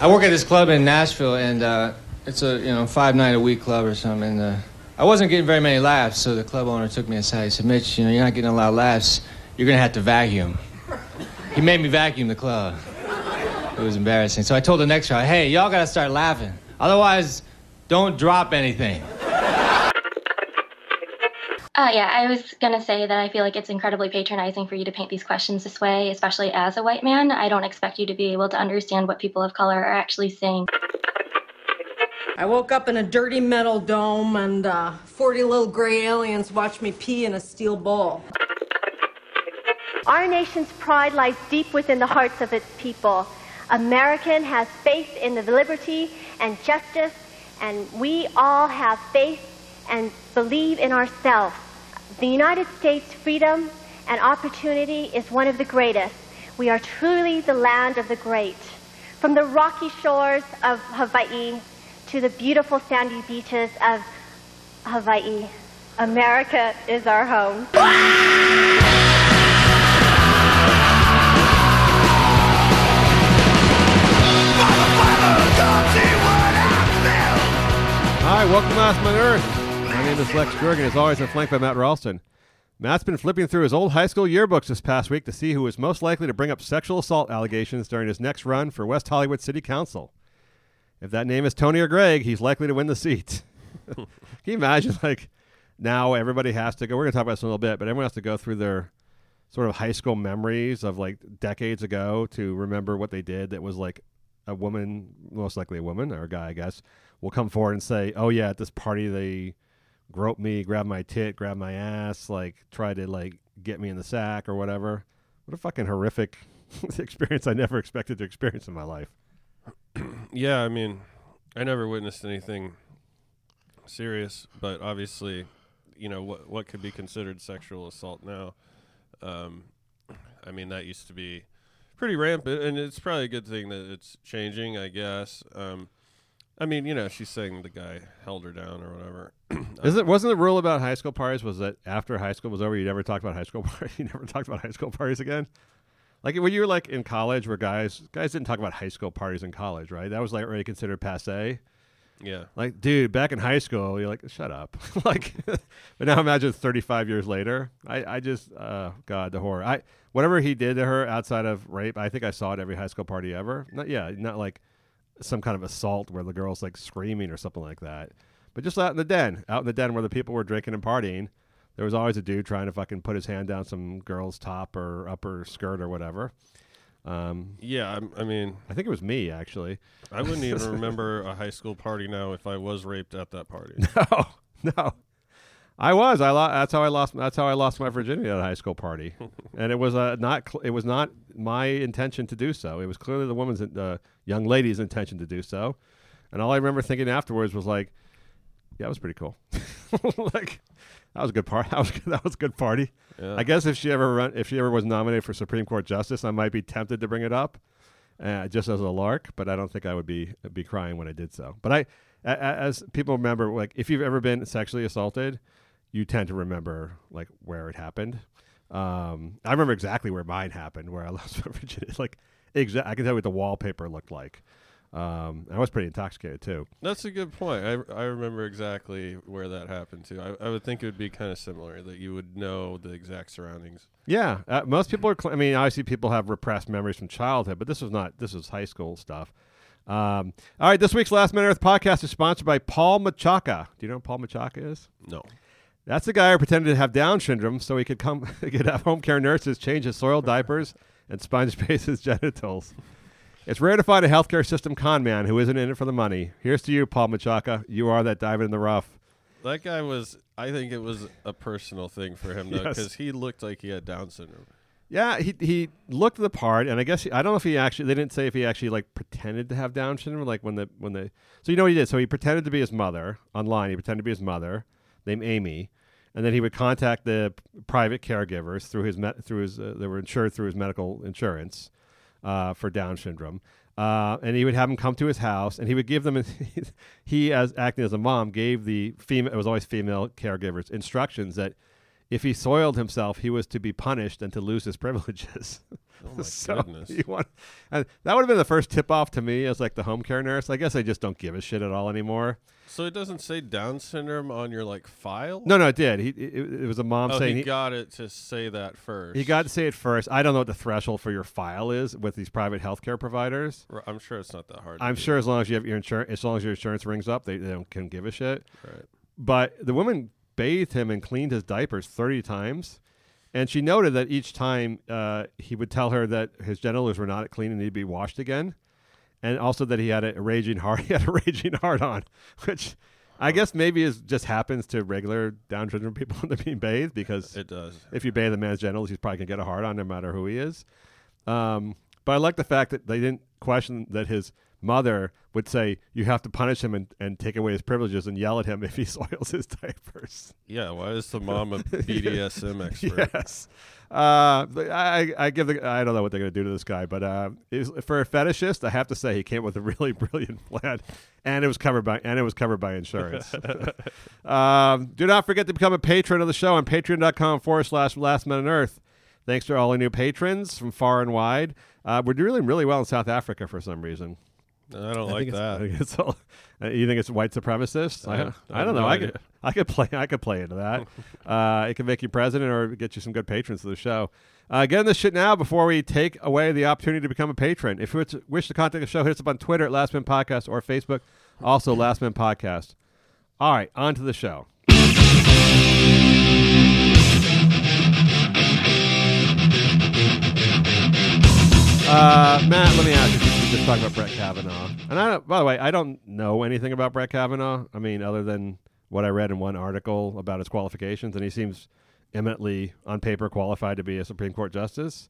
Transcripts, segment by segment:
I work at this club in Nashville, and uh, it's a you know five night a week club or something. And uh, I wasn't getting very many laughs, so the club owner took me aside. He said, "Mitch, you know you're not getting a lot of laughs. You're gonna have to vacuum." He made me vacuum the club. It was embarrassing. So I told the next guy, "Hey, y'all gotta start laughing. Otherwise, don't drop anything." Uh, yeah, I was going to say that I feel like it's incredibly patronizing for you to paint these questions this way, especially as a white man. I don't expect you to be able to understand what people of color are actually saying. I woke up in a dirty metal dome and uh, 40 little gray aliens watched me pee in a steel bowl. Our nation's pride lies deep within the hearts of its people. American has faith in the liberty and justice, and we all have faith and believe in ourselves. The United States' freedom and opportunity is one of the greatest. We are truly the land of the great. From the rocky shores of Hawaii to the beautiful sandy beaches of Hawaii, America is our home. Hi, welcome to Last Man Earth. Name is Lex Jurgen. As always, I'm flanked by Matt Ralston. Matt's been flipping through his old high school yearbooks this past week to see who is most likely to bring up sexual assault allegations during his next run for West Hollywood City Council. If that name is Tony or Greg, he's likely to win the seat. Can you imagine, like, now everybody has to go? We're going to talk about this in a little bit, but everyone has to go through their sort of high school memories of like decades ago to remember what they did that was like a woman, most likely a woman or a guy, I guess, will come forward and say, "Oh yeah, at this party they groped me, grabbed my tit, grabbed my ass, like tried to like get me in the sack or whatever." What a fucking horrific experience I never expected to experience in my life. Yeah, I mean, I never witnessed anything serious, but obviously, you know what what could be considered sexual assault now. Um, I mean, that used to be pretty rampant, and it's probably a good thing that it's changing, I guess. Um, I mean, you know, she's saying the guy held her down or whatever. Is it wasn't the rule about high school parties was that after high school was over, you never talked about high school parties. You never talked about high school parties again. Like when you were like in college, where guys guys didn't talk about high school parties in college, right? That was like already considered passe. Yeah. Like, dude, back in high school, you're like, shut up. like, but now imagine 35 years later. I, I just, uh, God, the horror. I, whatever he did to her outside of rape, I think I saw it every high school party ever. Not, yeah, not like some kind of assault where the girl's like screaming or something like that. But just out in the den, out in the den where the people were drinking and partying, there was always a dude trying to fucking put his hand down some girl's top or upper skirt or whatever. Um, Yeah, I'm, I mean, I think it was me actually. I wouldn't even remember a high school party now if I was raped at that party. No, no. I was. I lo- that's how I lost. That's how I lost my virginity at a high school party, and it was uh, not. Cl- it was not my intention to do so. It was clearly the woman's, uh, young lady's intention to do so, and all I remember thinking afterwards was like, "Yeah, it was pretty cool." like that was a good part. That was that was a good party. Yeah. I guess if she ever run, if she ever was nominated for Supreme Court justice, I might be tempted to bring it up, uh, just as a lark. But I don't think I would be be crying when I did so. But I, as people remember, like if you've ever been sexually assaulted, you tend to remember like where it happened. Um, I remember exactly where mine happened, where I lost my virginity. Like, exa- I can tell you what the wallpaper looked like. Um, I was pretty intoxicated too. That's a good point. I, I remember exactly where that happened too. I, I would think it would be kind of similar that you would know the exact surroundings. Yeah, uh, most people are. Cl- I mean, obviously, people have repressed memories from childhood, but this was not. This was high school stuff. Um, all right, this week's Last Man on Earth podcast is sponsored by Paul Machaca. Do you know who Paul Machaca is? No. That's the guy who pretended to have Down syndrome so he could come could have home care nurses change his soiled diapers and sponge paste his genitals. It's rare to find a healthcare system con man who isn't in it for the money. Here's to you, Paul Machaca. You are that diamond in the rough. That guy was. I think it was a personal thing for him though, Yes. because he looked like he had Down syndrome. Yeah, he he looked the part, and I guess he, I don't know if he actually they didn't say if he actually like pretended to have Down syndrome, like when the when the so you know what he did. So he pretended to be his mother online. He pretended to be his mother, named Amy, and then he would contact the private caregivers through his met through his uh, they were insured through his medical insurance uh, for Down syndrome. Uh, and he would have them come to his house, and he would give them. he, as acting as a mom, gave the female. It was always female caregivers instructions that if he soiled himself, he was to be punished and to lose his privileges. Oh my so goodness. you want, and that would have been the first tip off to me as like the home care nurse. I guess I just don't give a shit at all anymore. So it doesn't say Down syndrome on your like file? No, no, it did. He it, it was a mom Oh, saying he, he, got it to say that first. he got to say it first. I don't know what the threshold for your file is with these private healthcare providers. I'm sure it's not that hard. I'm do. sure as long as you have your insurance, as long as your insurance rings up, they, they don't can give a shit. Right. But the woman bathed him and cleaned his diapers 30 times. And she noted that each time uh, he would tell her that his genitals were not clean and need to be washed again. And also that he had a raging heart. He had a raging heart on, which I guess maybe is just happens to regular Down syndrome people when they're being bathed because It does. if you bathe a man's genitals, he's probably gonna get a hard on no matter who he is. Um, but I like the fact that they didn't question that his mother would say you have to punish him and, and take away his privileges and yell at him if he soils his diapers. Yeah. Why is the mom a BDSM expert? Yes. Uh, I, I give the I don't know what they're gonna do to this guy, but uh, for a fetishist, I have to say he came with a really brilliant plan, and it was covered by and it was covered by insurance. um, do not forget to become a patron of the show on patreon.com forward slash last men on earth. Thanks to all our new patrons from far and wide. Uh, we're doing really well in South Africa for some reason. I don't I like it's- that. think it's all, you think it's white supremacist? I I, have- I I, don't know. no I could I could play I could play into that. uh, it can make you president or get you some good patrons to the show. Uh, get in this shit now before we take away the opportunity to become a patron. If you wish- wish to contact the show, hit us up on Twitter at Last Man Podcast or Facebook, also Last Man Podcast. All right, on to the show. Uh, Matt, let me ask you. Just talk about Brett Kavanaugh, and I don't. By the way, I don't know anything about Brett Kavanaugh. I mean, other than what I read in one article about his qualifications, and he seems eminently on paper qualified to be a Supreme Court justice.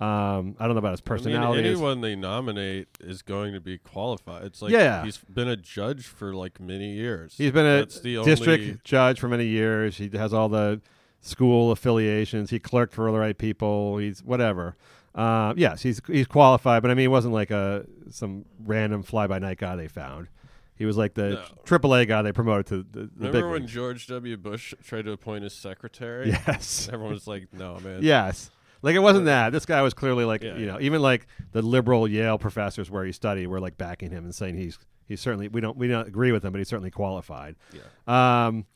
Um, I don't know about his I mean, personality. anyone they nominate is going to be qualified. It's like Yeah. he's been a judge for like many years. He's been a district only- judge for many years. He has all the school affiliations. He clerked for all the right people. He's whatever. Uh, yes, he's he's qualified, but I mean, he wasn't like a some random fly by night guy they found. He was like the. AAA guy they promoted to the, the big Remember when leagues. George W. Bush tried to appoint his secretary? Yes, Everyone was like, "No, man." yes. Like it wasn't that. This guy was clearly like Yeah, you know even like the liberal Yale professors where he studied were like backing him and saying he's he's certainly we don't we don't agree with him, but he's certainly qualified. Yeah. Um,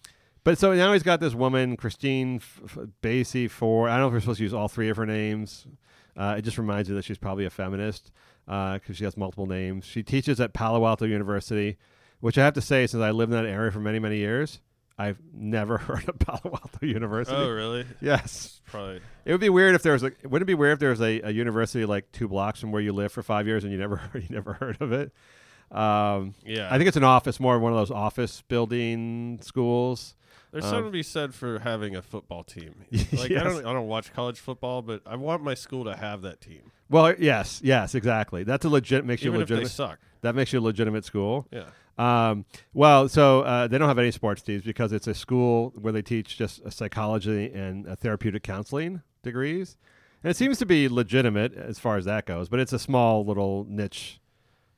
but so now he's got this woman, Christine F- F- Blasey. For I don't know if we're supposed to use all three of her names. Uh, it just reminds you that she's probably a feminist because she has multiple names. She teaches at Palo Alto University, which I have to say, since I lived in that area for many many years, I've never heard of Palo Alto University. Oh, really? Yes, probably. it would be weird if there was a. Wouldn't it be weird if there was a, a university like two blocks from where you live for five years and you never you never heard of it? Um, Yeah. I think it's an office, more of one of those office building schools. There's um, something to be said for having a football team. Like Yes. I don't, I don't watch college football, but I want my school to have that team, Well, yes, yes, exactly. That's a legit makes you even a they legitimate. suck. That makes you a legitimate school. Yeah. Um, well, so uh, they don't have any sports teams because it's a school where they teach just psychology and uh, therapeutic counseling degrees, and it seems to be legitimate as far as that goes. But it's a small little niche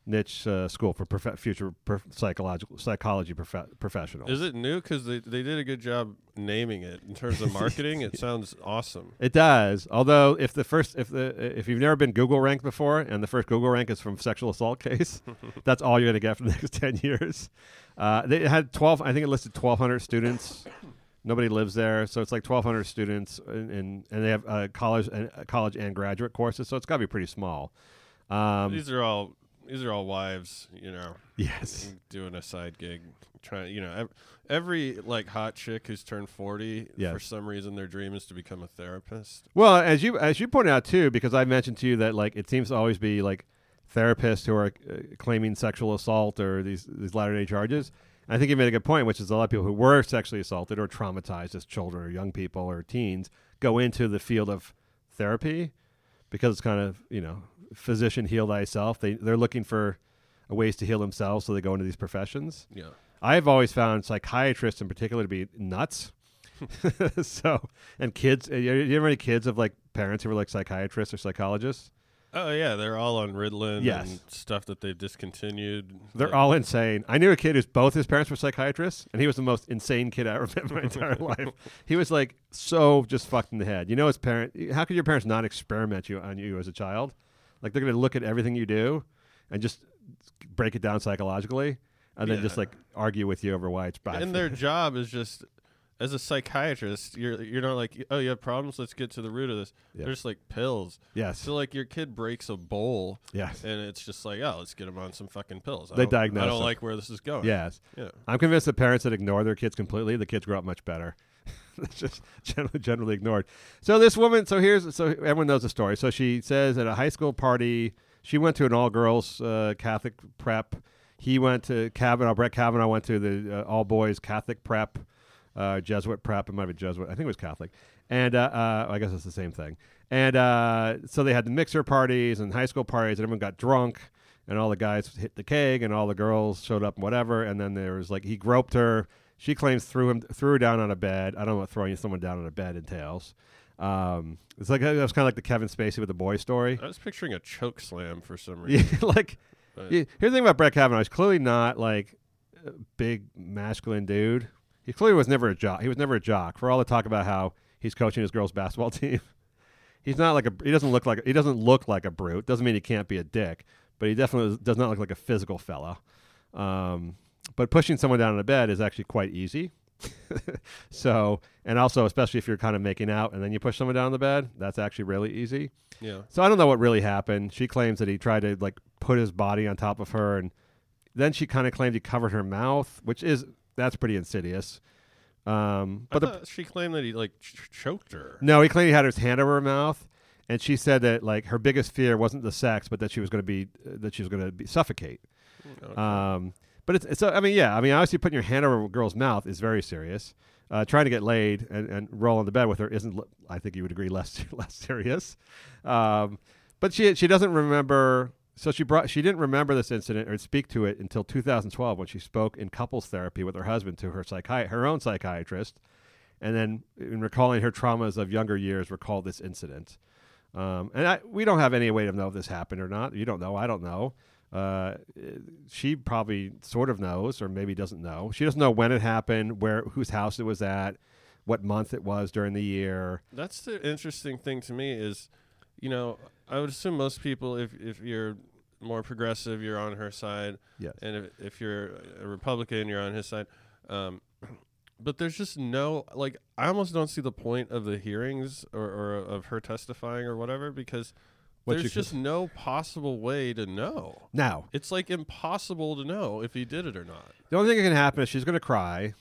niche uh, school for prof- future prof- psychological psychology prof- professionals. Is it new? Because they, they did a good job naming it in terms of marketing. it sounds awesome. It does. Although if the first if the if you've never been Google ranked before and the first Google rank is from sexual assault case, that's all you're going to get for the next 10 years. Uh, they had 12 I think it listed 1200 students. Nobody lives there, so it's like 1200 students and and, and they have uh, college and uh, college and graduate courses, so it's got to be pretty small. Um, these are all these are all wives, you know, yes. doing a side gig, trying. You know, every like hot chick who's turned forty, Yes. for some reason their dream is to become a therapist. Well, as you as you pointed out too, because I mentioned to you that like it seems to always be like therapists who are uh, claiming sexual assault or these these latter day charges. I think you made a good point, which is a lot of people who were sexually assaulted or traumatized as children or young people or teens go into the field of therapy because it's kind of you know physician heal thyself. They they're looking for ways to heal themselves, so they go into these professions. Yeah. I've always found psychiatrists in particular to be nuts. so, and kids, uh, you you have any kids of like parents who were like psychiatrists or psychologists? Oh yeah, they're all on Ritalin Yes. and stuff that they've discontinued. They're Like, all insane. I knew a kid whose both his parents were psychiatrists, and he was the most insane kid I ever met in my entire life. He was like so just fucked in the head. You know, his parent. How could your parents not experiment you on you as a child? Like they're going to look at everything you do and just break it down psychologically, and then just like argue with you over why it's bad. and their job is just as a psychiatrist, you're you're not like, oh, you have problems. Let's get to the root of this. Yeah. There's like pills. yes, So like your kid breaks a bowl, yes, and it's just like, oh, let's get him on some fucking pills. I They don't- diagnose I don't them. like where this is going. yes. Yeah. I'm convinced that parents that ignore their kids completely, the kids grow up much better. Just generally, generally ignored. So this woman, so here's, so everyone knows the story. So she says at a high school party, she went to an all girls uh, Catholic prep. He went to Kavanaugh. Brett Kavanaugh went to the uh, all boys Catholic prep, uh, Jesuit prep. It might be Jesuit. I think it was Catholic. And uh, uh, I guess it's the same thing. And uh, so they had the mixer parties and high school parties, and everyone got drunk. And all the guys hit the keg, and all the girls showed up, and whatever. And then there was like he groped her. She claims threw him threw her down on a bed. I don't know what throwing someone down on a bed entails. Um, it's like was kind of like the Kevin Spacey with the boy story. I was picturing a choke slam for some reason. Yeah, like But- here's the thing about Brett Kavanaugh. He's clearly not like a big masculine dude. He clearly was never a jock. He was never a jock. For all the talk about how he's coaching his girls' basketball team, he's not like a. He doesn't look like he doesn't look like a brute. Doesn't mean he can't be a dick, but he definitely does not look like a physical fella. Um, but pushing someone down on a bed is actually quite easy. so, and also, especially if you're kind of making out and then you push someone down on the bed, that's actually really easy. Yeah. So I don't know what really happened. She claims that he tried to like put his body on top of her, and then she kind of claimed he covered her mouth, which is that's pretty insidious. Um, But the, she claimed that he like ch- choked her. no, he claimed he had his hand over her mouth, and she said that like her biggest fear wasn't the sex, but that she was going to be that she was going to be suffocate. Okay. Um, but it's, it's I mean, yeah, I mean, obviously putting your hand over a girl's mouth is very serious. Uh, trying to get laid and, and roll on the bed with her isn't, I think you would agree, less less serious. Um, but she she doesn't remember. So she brought she didn't remember this incident or speak to it until 2012 when she spoke in couples therapy with her husband to her psychi- her own psychiatrist, and then in recalling her traumas of younger years, recalled this incident. Um, and I, we don't have any way to know if this happened or not. You don't know. I don't know. Uh, she probably sort of knows, or maybe doesn't know. She doesn't know when it happened, where whose house it was at, what month it was during the year. That's the interesting thing to me is, you know, I would assume most people, if if you're more progressive, you're on her side, Yes. and if if you're a Republican, you're on his side. Um, but there's just no like I almost don't see the point of the hearings or, or of her testifying or whatever because What there's just no possible way to know. Now, It's like impossible to know if he did it or not. the only thing that can happen is she's going to cry,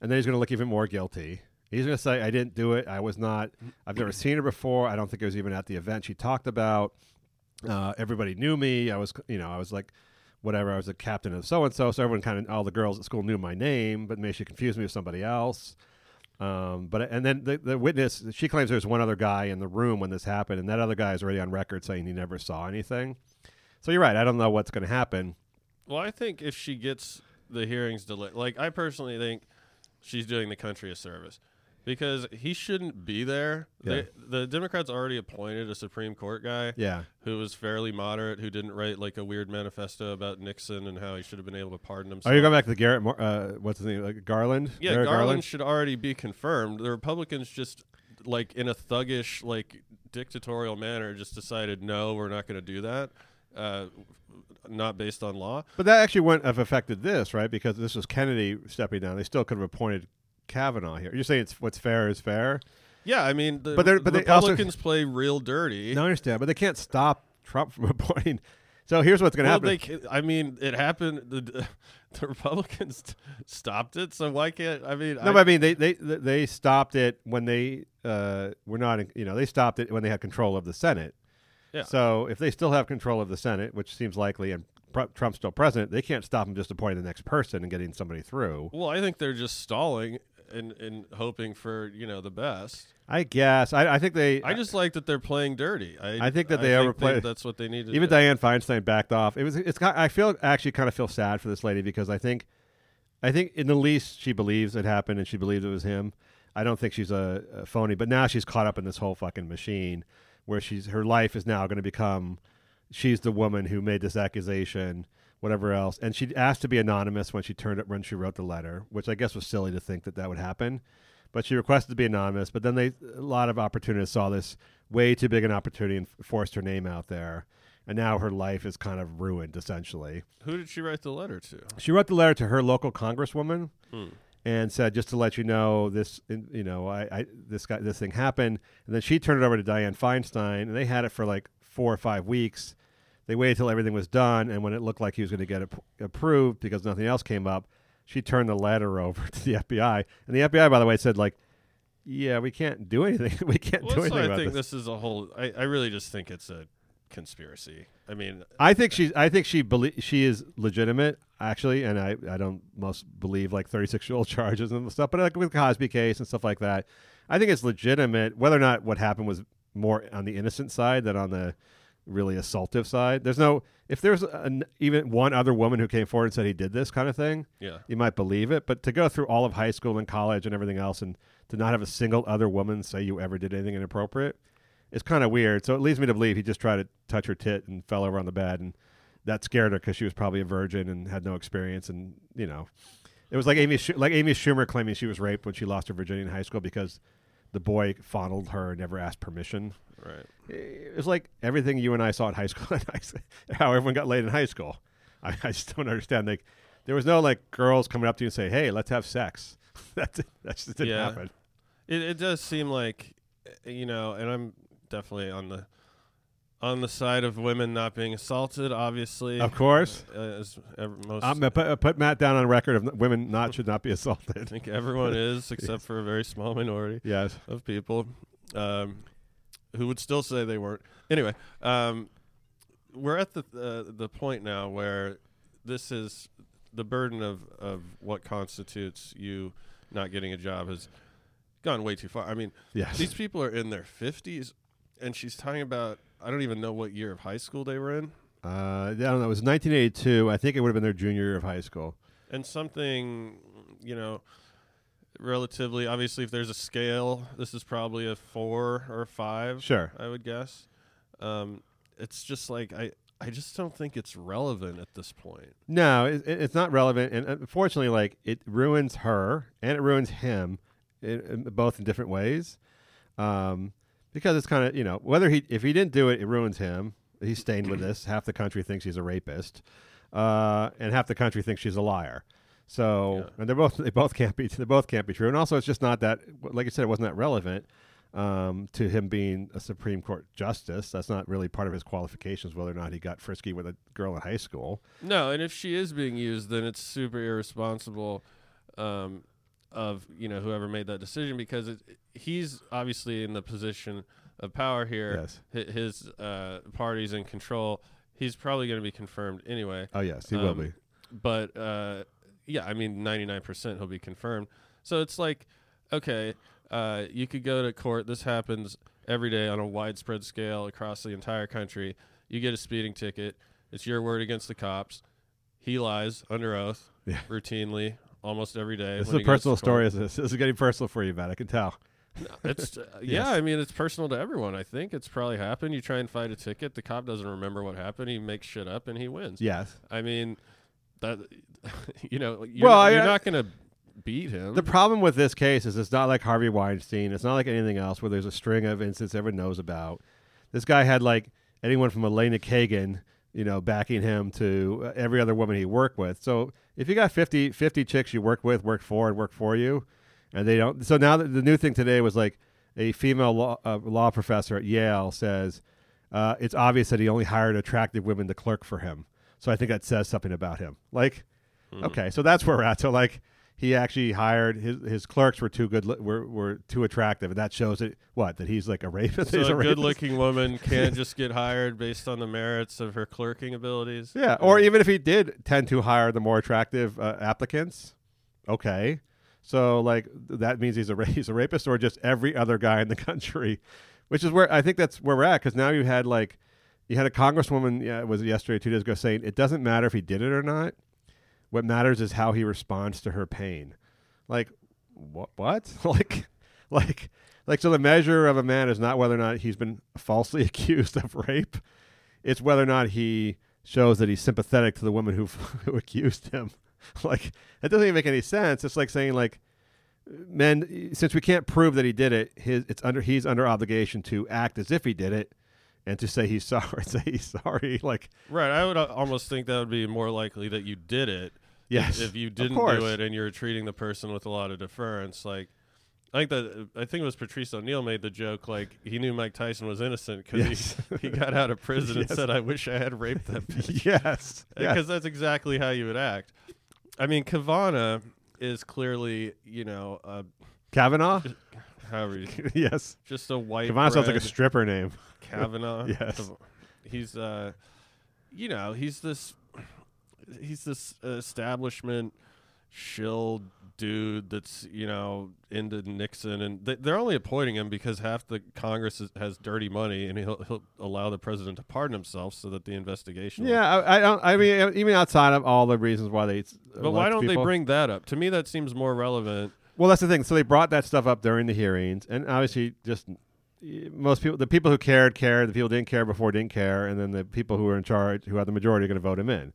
and then he's going to look even more guilty. He's going to say, "I didn't do it. I was not. I've never seen her before. I don't think I was even at the event she talked about. Uh, everybody knew me. I was, you know, I was like, whatever. I was a captain of so and so. So everyone kind of, all the girls at school knew my name, but maybe she confused me with somebody else. Um, but and then the, the witness, she claims there's one other guy in the room when this happened, and that other guy is already on record saying he never saw anything. So you're right. I don't know what's going to happen. Well, I think if she gets the hearings delayed, like I personally think she's doing the country a service because he shouldn't be there. Yeah. They, the Democrats already appointed a Supreme Court guy Yeah. who was fairly moderate, who didn't write like a weird manifesto about Nixon and how he should have been able to pardon himself. Are you going back to the Garrett? Uh, what's his name? Like Garland. yeah, Merrick Garland, should already be confirmed. The Republicans just like in a thuggish, like dictatorial manner, just decided no, we're not going to do that. Uh, not based on law. But that actually wouldn't have affected this, right? Because this was Kennedy stepping down. They still could have appointed Kavanaugh here. You're saying it's what's fair is fair. Yeah, I mean, the, But but also- Republicans play real dirty. No, I understand, but they can't stop Trump from appointing. So here's what's going to well, happen. they, I mean, it happened. The, the Republicans t- stopped it, so why can't? I mean, no, I, but I mean they they they stopped it when they uh, were not. in- You know, they stopped it when they had control of the Senate. Yeah. So if they still have control of the Senate, which seems likely, and Pr- Trump's still president, they can't stop him just appointing the next person and getting somebody through. well, I think they're just stalling and and hoping for you know the best. I guess. I, I think they. I just like that they're playing dirty. I, I think that they overplayed- That's what they need to Even do. Dianne Feinstein backed off. It was. It's. I feel actually kind of feel sad for this lady because I think, I think in the least she believes it happened and she believes it was him. I don't think she's a, a phony, but now she's caught up in this whole fucking machine, where she's her life is now going to become she's the woman who made this accusation, whatever else. And she asked to be anonymous when she turned it when she wrote the letter, which I guess was silly to think that that would happen. But she requested to be anonymous. But then they a lot of opportunists saw this way too big an opportunity and forced her name out there. And now her life is kind of ruined essentially. Who did she write the letter to? She wrote the letter to her local congresswoman Hmm. and said, "Just to let you know, this, you know, I, I this guy, this thing happened." And then she turned it over to Dianne Feinstein, and they had it for like four or five weeks. They waited till everything was done, and when it looked like he was going to get ap- approved because nothing else came up, she turned the letter over to the FBI. And the FBI, by the way, said like, "Yeah, we can't do anything. we can't Well, do anything I about think this." this is a whole. I, I really just think it's a conspiracy. I mean, I think she's. I think she belie- she is legitimate actually, and I, I don't most believe like thirty six year old charges and stuff, but like with the Cosby case and stuff like that, I think it's legitimate. Whether or not what happened was more on the innocent side than on the really assaultive side. There's no if there's an, even one other woman who came forward and said he did this kind of thing, yeah. you might believe it. But to go through all of high school and college and everything else, and to not have a single other woman say you ever did anything inappropriate, is kind of weird. So it leads me to believe he just tried to touch her tit and fell over on the bed, and that scared her because she was probably a virgin and had no experience. And you know, it was like Amy Sch- like Amy Schumer claiming she was raped when she lost her virginity in high school because the boy fondled her and never asked permission. Right. It was like everything you and I saw in high school, and I s- how everyone got laid in high school. I, I just don't understand. Like, there was no like girls coming up to you and say, "Hey, let's have sex." That's it. That just didn't Yeah. happen. It it does seem like, uh, you know, and I'm definitely on the on the side of women not being assaulted. Obviously, Of course, uh, as ev- most. I'm put, uh, put Matt down on record of women not should not be assaulted. I think everyone is, except for a very small minority. Yes. of people um, who would still say they weren't. Anyway, um, we're at the uh, the point now where this is the burden of, of what constitutes you not getting a job has gone way too far. I mean, Yes. these people are in their fifties, and she's talking about I don't even know what year of high school they were in, Uh, I don't know. It was 1982. I think it would have been their junior year of high school. and something you know. Relatively, obviously, if there's a scale, this is probably a four or a five. Sure. I would guess. Um, it's just like I, I just don't think it's relevant at this point. No, it, it- it's not relevant, and unfortunately, like it ruins her and it ruins him, in both in different ways. Um, because it's kind of you know whether he if he didn't do it, it ruins him. He's stained with this. Half the country thinks he's a rapist, uh, and half the country thinks she's a liar. So, Yeah. and they're both they both can't be they both can't be true. And also, it's just not that like I said, it wasn't that relevant um, to him being a Supreme Court justice. That's not really part of his qualifications, whether or not he got frisky with a girl in high school. No, and if she is being used, then it's super irresponsible um, of you know whoever made that decision because it, he's obviously in the position of power here. Yes. His uh, party's in control. He's probably going to be confirmed anyway. Oh yes, he will Um, be. but uh, yeah, I mean, ninety nine percent he'll be confirmed. So it's like, okay, uh, you could go to court. This happens every day on a widespread scale across the entire country. You get a speeding ticket. It's your word against the cops. He lies under oath Yeah. routinely, almost every day. This is a he goes to personal story. Is this? This is getting personal for you, Matt. I can tell. It's uh, Yes. yeah. I mean, it's personal to everyone. I think it's probably happened. You try and fight a ticket. The cop doesn't remember what happened. He makes shit up and he wins. Yes. I mean, that you know, you're, Well, you're I- not going to beat him. The problem with this case is it's not like Harvey Weinstein. It's not like anything else where there's a string of incidents everyone knows about. This guy had like anyone from Elena Kagan, you know, backing him to uh, every other woman he worked with. So if you got 50, 50 chicks you work with, work for, and work for you, and they don't. So now the, the new thing today was like a female law, uh, law professor at Yale says uh, it's obvious that he only hired attractive women to clerk for him. So I think that says something about him. Like, okay, so that's where we're at. So like, he actually hired his his clerks were too good, were were too attractive, and that shows it what that he's like a rapist. so he's a rapist? good-looking woman can't just get hired based on the merits of her clerking abilities. Yeah, or even if he did tend to hire the more attractive uh, applicants, okay. So like that means he's a he's a rapist, or just every other guy in the country, which is where I think that's where we're at. Because now you had like you had a congresswoman, yeah, was it yesterday, two days ago, saying it doesn't matter if he did it or not. What matters is how he responds to her pain. Like what? What? like like like so the measure of a man is not whether or not he's been falsely accused of rape. It's whether or not he shows that he's sympathetic to the woman who who accused him. like that doesn't even make any sense. It's like saying like men since we can't prove that he did it, his it's under he's under obligation to act as if he did it and to say he's sorry, say he's sorry. Like Right. I would uh, almost think that would be more likely that you did it. Yes, If you didn't do it and you're treating the person with a lot of deference, like. I think that I think it was Patrice O'Neal made the joke like he knew Mike Tyson was innocent because Yes. he, he got out of prison and said, "I wish I had raped that bitch." yes, because yes. that's exactly how you would act. I mean, Kavana is clearly, you know, uh, Kavanaugh. however, you- yes, just a white. Kavanaugh sounds like a stripper name. Kavanaugh. Yes. He's uh, you know, he's this, he's this establishment shill dude that's you know into Nixon, and they, they're only appointing him because half the Congress is, has dirty money, and he'll he'll allow the president to pardon himself so that the investigation. Yeah, I, I don't. I mean, even outside of all the reasons why they. But why don't they bring that up? To me, that seems more relevant. Well, that's the thing. So they brought that stuff up during the hearings, and obviously, just most people, the people who cared cared, the people who didn't care before didn't care, and then the people who were in charge, who had the majority, are going to vote him in.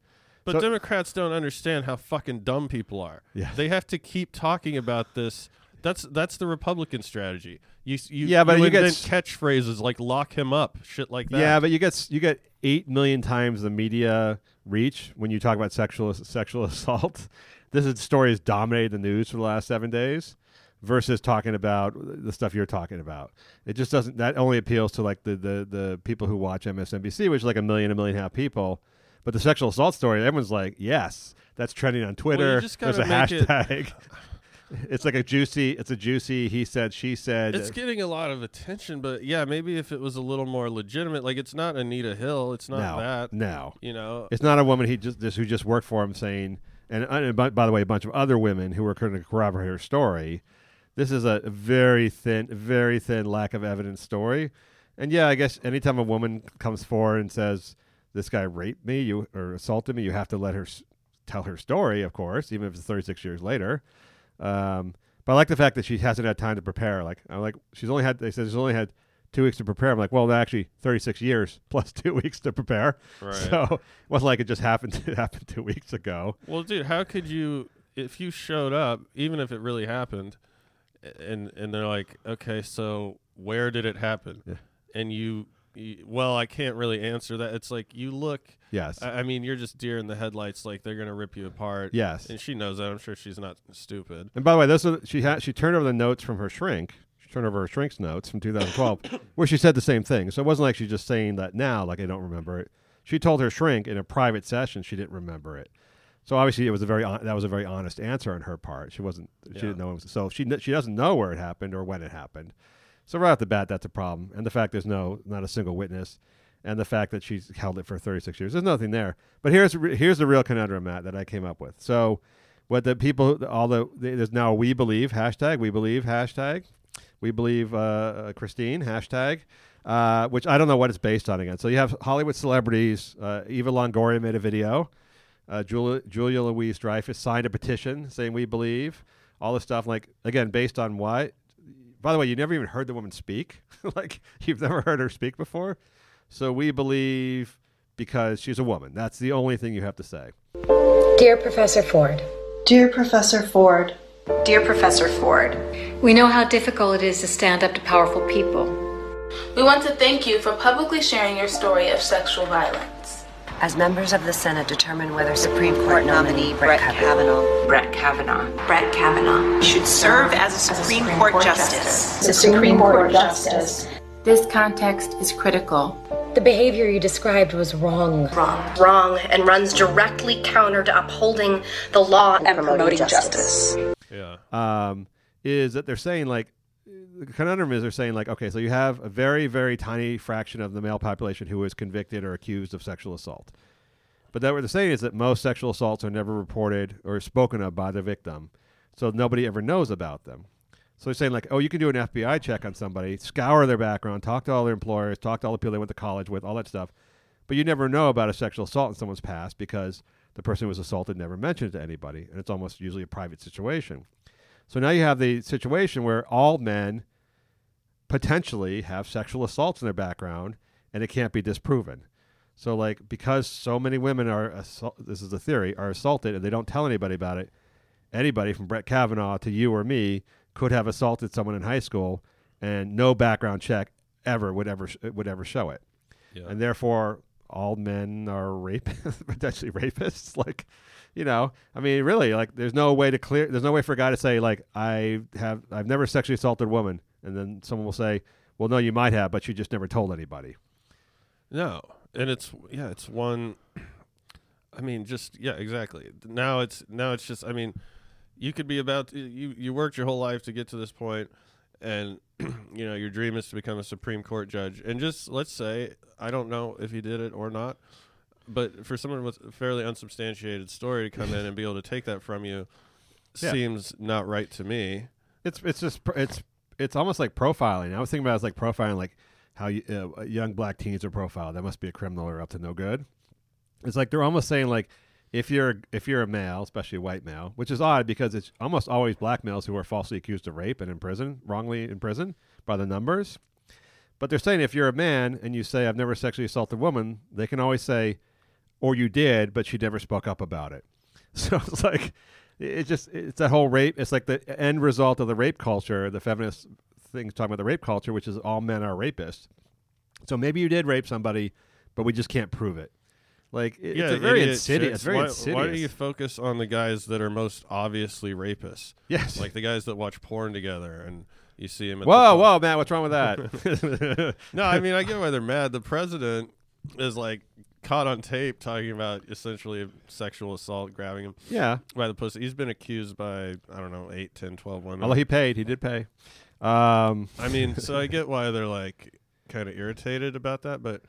But So- Democrats don't understand how fucking dumb people are. Yeah. They have to keep talking about this. That's that's the Republican strategy. You you Yeah, but you you get catchphrases like "lock him up," shit like that. Yeah, but you get you get eight million times the media reach when you talk about sexual sexual assault. This is story has dominated the news for the last seven days, versus talking about the stuff you're talking about. It just doesn't. That only appeals to like the the the people who watch MSNBC, which is like a million, a million and a half people. But the sexual assault story, everyone's like, yes, that's trending on Twitter. just There's a gotta it- hashtag. it's like a juicy. It's a juicy. He said. She said. it's getting a lot of attention. But yeah, maybe if it was a little more legitimate, like it's not Anita Hill, it's not no, that. no. You know, It's not a woman he just, just who just worked for him saying, and, and by, by the way, a bunch of other women who were going to corroborate her story. This is a very thin, very thin lack of evidence story. And yeah, I guess anytime a woman comes forward and says this guy raped me, you or assaulted me, you have to let her s- tell her story, of course, even if it's 36 years later. Um, but I like the fact that she hasn't had time to prepare. Like I'm like she's only had they said she's only had two weeks to prepare. I'm like, well, actually 36 years plus two weeks to prepare. Right. So it wasn't like it just happened. It happened two weeks ago. Well, dude, how could you if you showed up, even if it really happened, and and they're like, okay, so where did it happen? Yeah. And you, you, well, I can't really answer that. It's like you look. Yes. I, I mean, you're just deer in the headlights. Like they're gonna rip you apart. yes. And she knows that. I'm sure she's not stupid. And by the way, this was, she had she turned over the notes from her shrink. She turned over her shrink's notes from 2012, where she said the same thing. So it wasn't like she's just saying that now, like I don't remember it. She told her shrink in a private session she didn't remember it. So obviously it was a very hon- that was a very honest answer on her part. She wasn't she Yeah. didn't know. It was, so she she doesn't know where it happened or when it happened. So right off the bat, that's a problem. And the fact there's no not a single witness, and the fact that she's held it for 36 years, there's nothing there. But here's here's the real conundrum, Matt, that I came up with. So what the people all the there's now we believe hashtag we believe hashtag we believe uh, uh, Christine hashtag uh, which I don't know what it's based on again. So you have Hollywood celebrities. Uh, Eva Longoria made a video. Uh, Julia, Julia Louise Dreyfus signed a petition saying we believe all this stuff. Like again, based on what? By the way, you never even heard the woman speak. like you've never heard her speak before. So we believe because she's a woman. That's the only thing you have to say. Dear Professor Ford, Dear Professor Ford, Dear Professor Ford, we know how difficult it is to stand up to powerful people. We want to thank you for publicly sharing your story of sexual violence. As members of the Senate determine whether Supreme Court nominee Brett Brett Kavanaugh, Brett Kavanaugh, Brett Kavanaugh should serve as a Supreme, Court, Justice. the Supreme Court Justice, This context is critical. The behavior you described was wrong. Wrong. Wrong and runs directly counter to upholding the law and, promoting, justice. Yeah. um, is that they're saying like the conundrum is they're saying like okay, so you have a very very tiny fraction of the male population who is convicted or accused of sexual assault, but that what they're saying is that most sexual assaults are never reported or spoken of by the victim, so nobody ever knows about them. So they're saying like, oh, you can do an FBI check on somebody, scour their background, talk to all their employers, talk to all the people they went to college with, all that stuff, but you never know about a sexual assault in someone's past because the person who was assaulted never mentioned it to anybody, and it's almost usually a private situation. So now you have the situation where all men potentially have sexual assaults in their background, and it can't be disproven. So, like, because so many women are assault- this is the theory are assaulted and they don't tell anybody about it. Anybody from Brett Kavanaugh to you or me could have assaulted someone in high school, and no background check ever would ever sh- would ever show it. Yeah. And therefore, all men are rapists, potentially rapists. Like, you know, I mean, really, like, there's no way to clear. There's no way for a guy to say like, I have, I've never sexually assaulted a woman, and then someone will say, well, no, you might have, but you just never told anybody. No, and it's yeah, it's one. I mean, just yeah, exactly. Now it's now it's just. I mean, you could be about you you worked your whole life to get to this point, and you know your dream is to become a Supreme Court judge. And just let's say I don't know if he did it or not, but for someone with a fairly unsubstantiated story to come in and be able to take that from you Yeah. seems not right to me. It's it's just it's it's almost like profiling. I was thinking about it as like profiling, like how you, uh, young black teens are profiled. That must be a criminal or up to no good. It's like they're almost saying like if you're if you're a male, especially a white male, which is odd because it's almost always black males who are falsely accused of rape and in prison, wrongly in prison by the numbers. But they're saying if you're a man and you say I've never sexually assaulted a woman, they can always say, or you did, but she never spoke up about it. So it's like it just it's that whole rape. It's like the end result of the rape culture, the feminist things talking about the rape culture, which is all men are rapists. So maybe you did rape somebody, but we just can't prove it. Like it- it's a very idiot insidious. It's very why, insidious. Why do you focus on the guys that are most obviously rapists? Yes. like the guys that watch porn together and you see them. At Whoa, whoa, Matt, what's wrong with that? no, I mean I get why they're mad. The president is like caught on tape talking about essentially sexual assault, grabbing him. Yeah. by the pussy. He's been accused by I don't know eight, ten, twelve women. Although he paid, he did pay. Um, I mean, so I get why they're like kind of irritated about that, but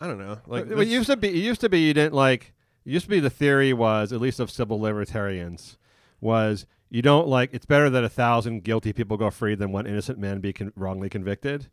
I don't know. Like Well, it this- used to be. It used to be you didn't like. It used to be the theory was at least of civil libertarians was you don't like. It's better that a thousand guilty people go free than one innocent man be con- wrongly convicted.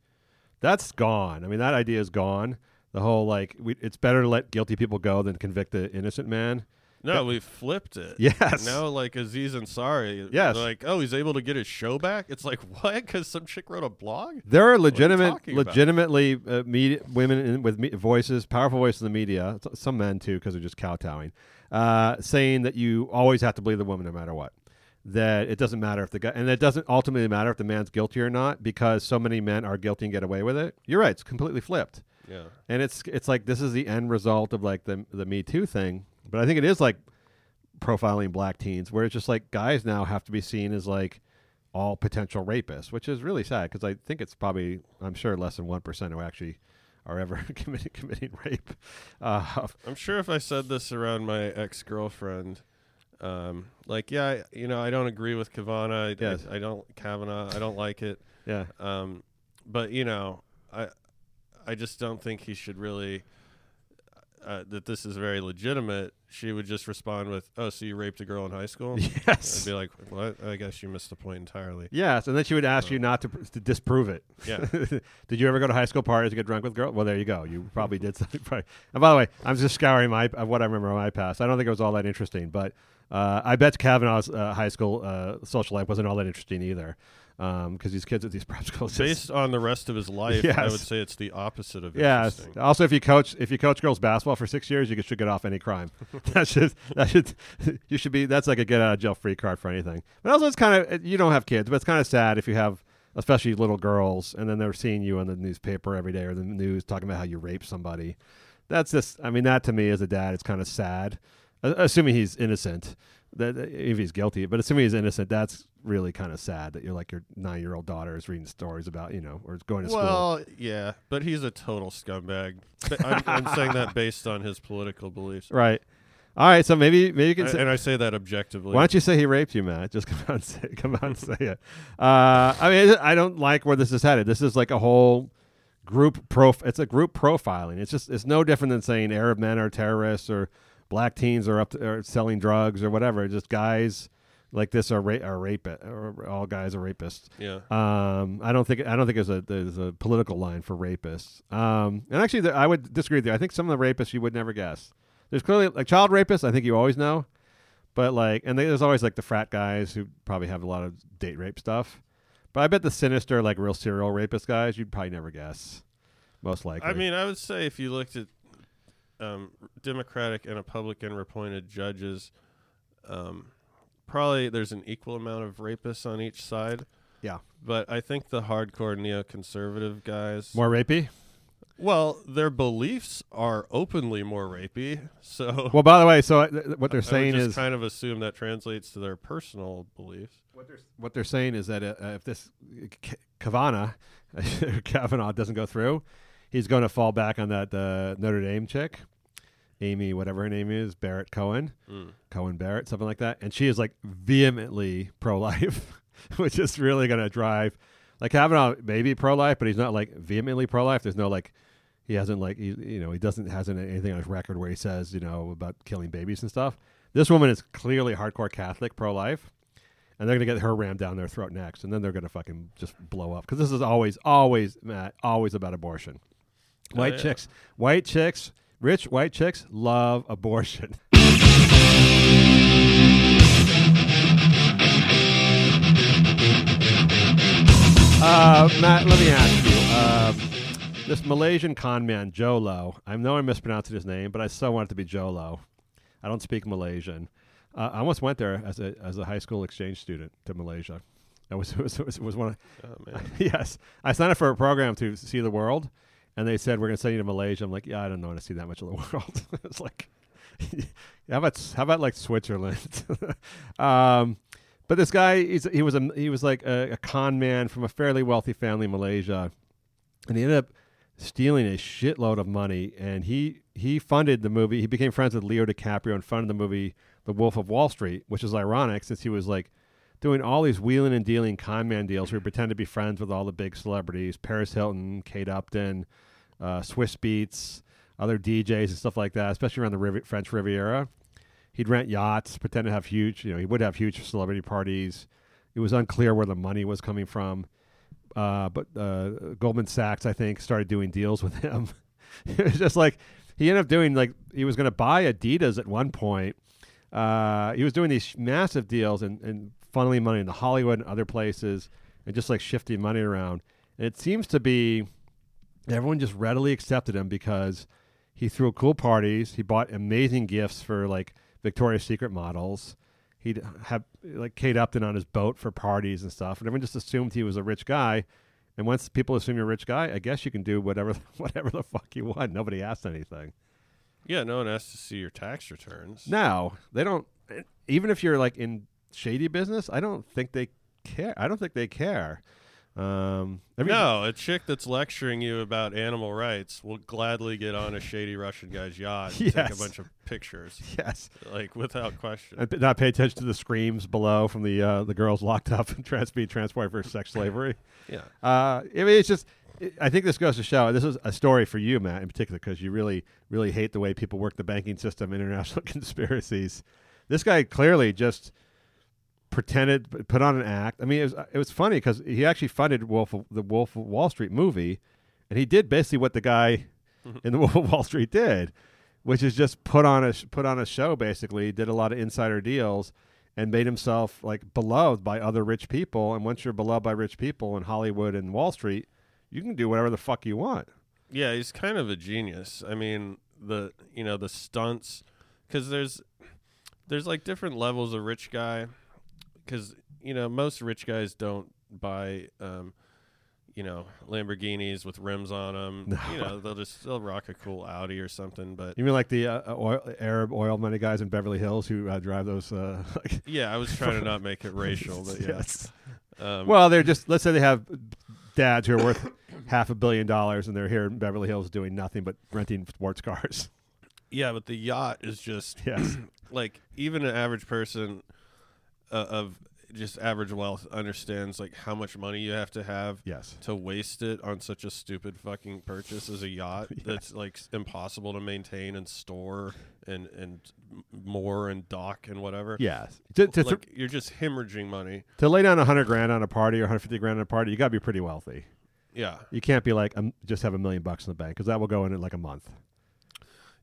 That's gone. I mean, that idea is gone. The whole like, we, it's better to let guilty people go than convict the innocent man. No, we flipped it. Yes. Now, like Aziz Ansari, Yes. like, oh, he's able to get his show back. It's like what? Because some chick wrote a blog. There are legitimate, about? legitimately uh, media, women in, with me, voices, powerful voices in the media. Some men too, because they're just kowtowing, uh, saying that you always have to believe the woman no matter what. That it doesn't matter if the guy, and it doesn't ultimately matter if the man's guilty or not, because so many men are guilty and get away with it. You're right; it's completely flipped. Yeah. and it's it's like this is the end result of like the the Me Too thing. But I think it is like profiling black teens, where it's just like guys now have to be seen as like all potential rapists, which is really sad because I think it's probably I'm sure less than one percent who actually are ever committing committing rape. Uh, I'm sure if I said this around my ex girlfriend, um, like, yeah, I, you know, I don't agree with Kavanaugh. I, Yes. I, I don't Kavanaugh. I don't like it. Yeah. Um, but you know, I, I just don't think he should really. Uh, that this is very legitimate. She would just respond with, "Oh, so you raped a girl in high school?" Yes. I'd be like, "What? I guess you missed the point entirely." Yes, and then she would ask you not to, to disprove it. Yeah. Did you ever go to high school parties to get drunk with girls? Well, there you go. You probably did something. Probably. And by the way, I'm just scouring my of what I remember of my past. I don't think it was all that interesting, but uh, I bet Kavanaugh's uh, high school uh, social life wasn't all that interesting either, Um, because these kids at these prep schools. Based on the rest of his life, I would say it's the opposite of Yes. Also, if you coach if you coach girls basketball for six years, you should get off any crime. that should that should you should be that's like a get out of jail free card for anything. But also, it's kind of you don't have kids, but it's kind of sad if you have especially little girls, and then they're seeing you in the newspaper every day or the news talking about how you raped somebody. That's just I mean that to me as a dad, it's kind of sad. Assuming he's innocent, that if he's guilty, but assuming he's innocent, that's really kind of sad that you're like your nine year old daughter is reading stories about you know or is going to school. Well, yeah, but he's a total scumbag. I'm, I'm saying that based on his political beliefs. Right. All right. So maybe maybe you can I- say, and I say that objectively. Why don't you say he raped you, Matt? Just come out and say come out and say it. Uh, I mean, I don't like where this is headed. This is like a whole group prof. It's a group profiling. It's just it's no different than saying Arab men are terrorists or black teens are up to, are selling drugs or whatever. Just guys like this are ra- are rape or all guys are rapists. Yeah. Um, I don't think I don't think there's a there's a political line for rapists. Um, and actually, there, I would disagree with you. I think some of the rapists you would never guess. There's clearly like child rapists. I think you always know, but like, and there's always like the frat guys who probably have a lot of date rape stuff. But I bet the sinister, like real serial rapist guys, you'd probably never guess. Most likely. I mean, I would say if you looked at um, Democratic and Republican appointed judges, um, probably there's an equal amount of rapists on each side. Yeah. But I think the hardcore neoconservative guys more rapey. Well, their beliefs are openly more rapey. So Well, by the way, so uh, th- what they're I would saying just is kind of assume that translates to their personal beliefs. what they're saying is that uh, uh, if this K- Kavanaugh Kavanaugh doesn't go through, he's going to fall back on that uh, Notre Dame chick, Amy, whatever her name is, Barrett Cohen, Mm. Cohen Barrett, something like that, and she is like vehemently pro-life, which is really going to drive. Like Kavanaugh may be pro-life, but he's not like vehemently pro-life. There's no like. He hasn't like he, you know he doesn't hasn't anything on his record where he says you know about killing babies and stuff. This woman is clearly hardcore Catholic, pro-life, and they're gonna get her rammed down their throat next, and then they're gonna fucking just blow up because this is always, always, Matt, always about abortion. Oh, White yeah. chicks, white chicks, rich white chicks love abortion. Uh, Matt, let me ask you. Uh, this Malaysian con man, Jolo, I know I'm mispronouncing his name, but I still want it to be Jolo. I don't speak Malaysian. Uh, I almost went there as a as a high school exchange student to Malaysia. It was it was, was, was one of Oh, man. yes. I signed up for a program to see the world, and they said we're going to send you to Malaysia. I'm like, yeah, I don't want to see that much of the world. it's like, how about how about like Switzerland? um, but this guy, he was a he was like a, a con man from a fairly wealthy family in Malaysia, and he ended up stealing a shitload of money. And he he funded the movie. He became friends with Leo DiCaprio and funded the movie The Wolf of Wall Street, which is ironic since he was like doing all these wheeling and dealing con man deals where he pretended to be friends with all the big celebrities Paris Hilton, Kate Upton, uh, Swizz Beatz, other DJs and stuff like that, especially around the Rivi- French Riviera. He'd rent yachts, pretend to have huge, you know, he would have huge celebrity parties. It was unclear where the money was coming from. Uh, but uh, Goldman Sachs, I think, started doing deals with him. it was just like he ended up doing like he was going to buy Adidas at one point. Uh, he was doing these massive deals and, and funneling money into Hollywood and other places, and just like shifting money around. And it seems to be everyone just readily accepted him because he threw cool parties. He bought amazing gifts for like Victoria's Secret models. He'd have like Kate Upton on his boat for parties and stuff, and everyone just assumed he was a rich guy. And once people assume you're a rich guy, I guess you can do whatever whatever the fuck you want. Nobody asked anything. Yeah, no one has to see your tax returns. No, they don't. Eh, even if you're like in shady business, I don't think they care. I don't think they care. Um, every- no, a chick that's lecturing you about animal rights will gladly get on a shady Russian guy's yacht and take a bunch of pictures. Yes. like without question. and not pay attention to the screams below from the uh, the girls locked up and trans being transported for sex slavery. Yeah. Uh, I mean, it's just. it- I think this goes to show. This is a story for you, Matt, in particular, because you really, really hate the way people work the banking system, international conspiracies. This guy clearly just pretended, put on an act. I mean, it was it was funny because he actually funded Wolf the Wolf of Wall Street movie, and he did basically what the guy mm-hmm. in the Wolf of Wall Street did, which is just put on a put on a show. Basically, did a lot of insider deals and made himself like beloved by other rich people. And once you're beloved by rich people in Hollywood and Wall Street, you can do whatever the fuck you want. Yeah, he's kind of a genius. I mean, the you know the stunts because there's there's like different levels of rich guy because you know most rich guys don't buy um, you know Lamborghinis with rims on them. No. You know they'll just they'll rock a cool Audi or something. But You mean like the uh, oil, Arab oil money guys in Beverly Hills who uh, drive those? Uh, like yeah, I was trying to not make it racial, but yeah. Yes. Um, well, they're just let's say they have dads who are worth half a billion dollars and they're here in Beverly Hills doing nothing but renting sports cars. Yeah, but the yacht is just Yes. like even an average person uh, of just average wealth understands like how much money you have to have Yes. to waste it on such a stupid fucking purchase as a yacht that's like impossible to maintain and store and and m- moor and dock and whatever. Yes. To- to th- like you're just hemorrhaging money. To lay down a hundred grand on a party or 150 grand on a party, you got to be pretty wealthy. Yeah. You can't be like um, just have a million bucks in the bank because that will go in in like a month.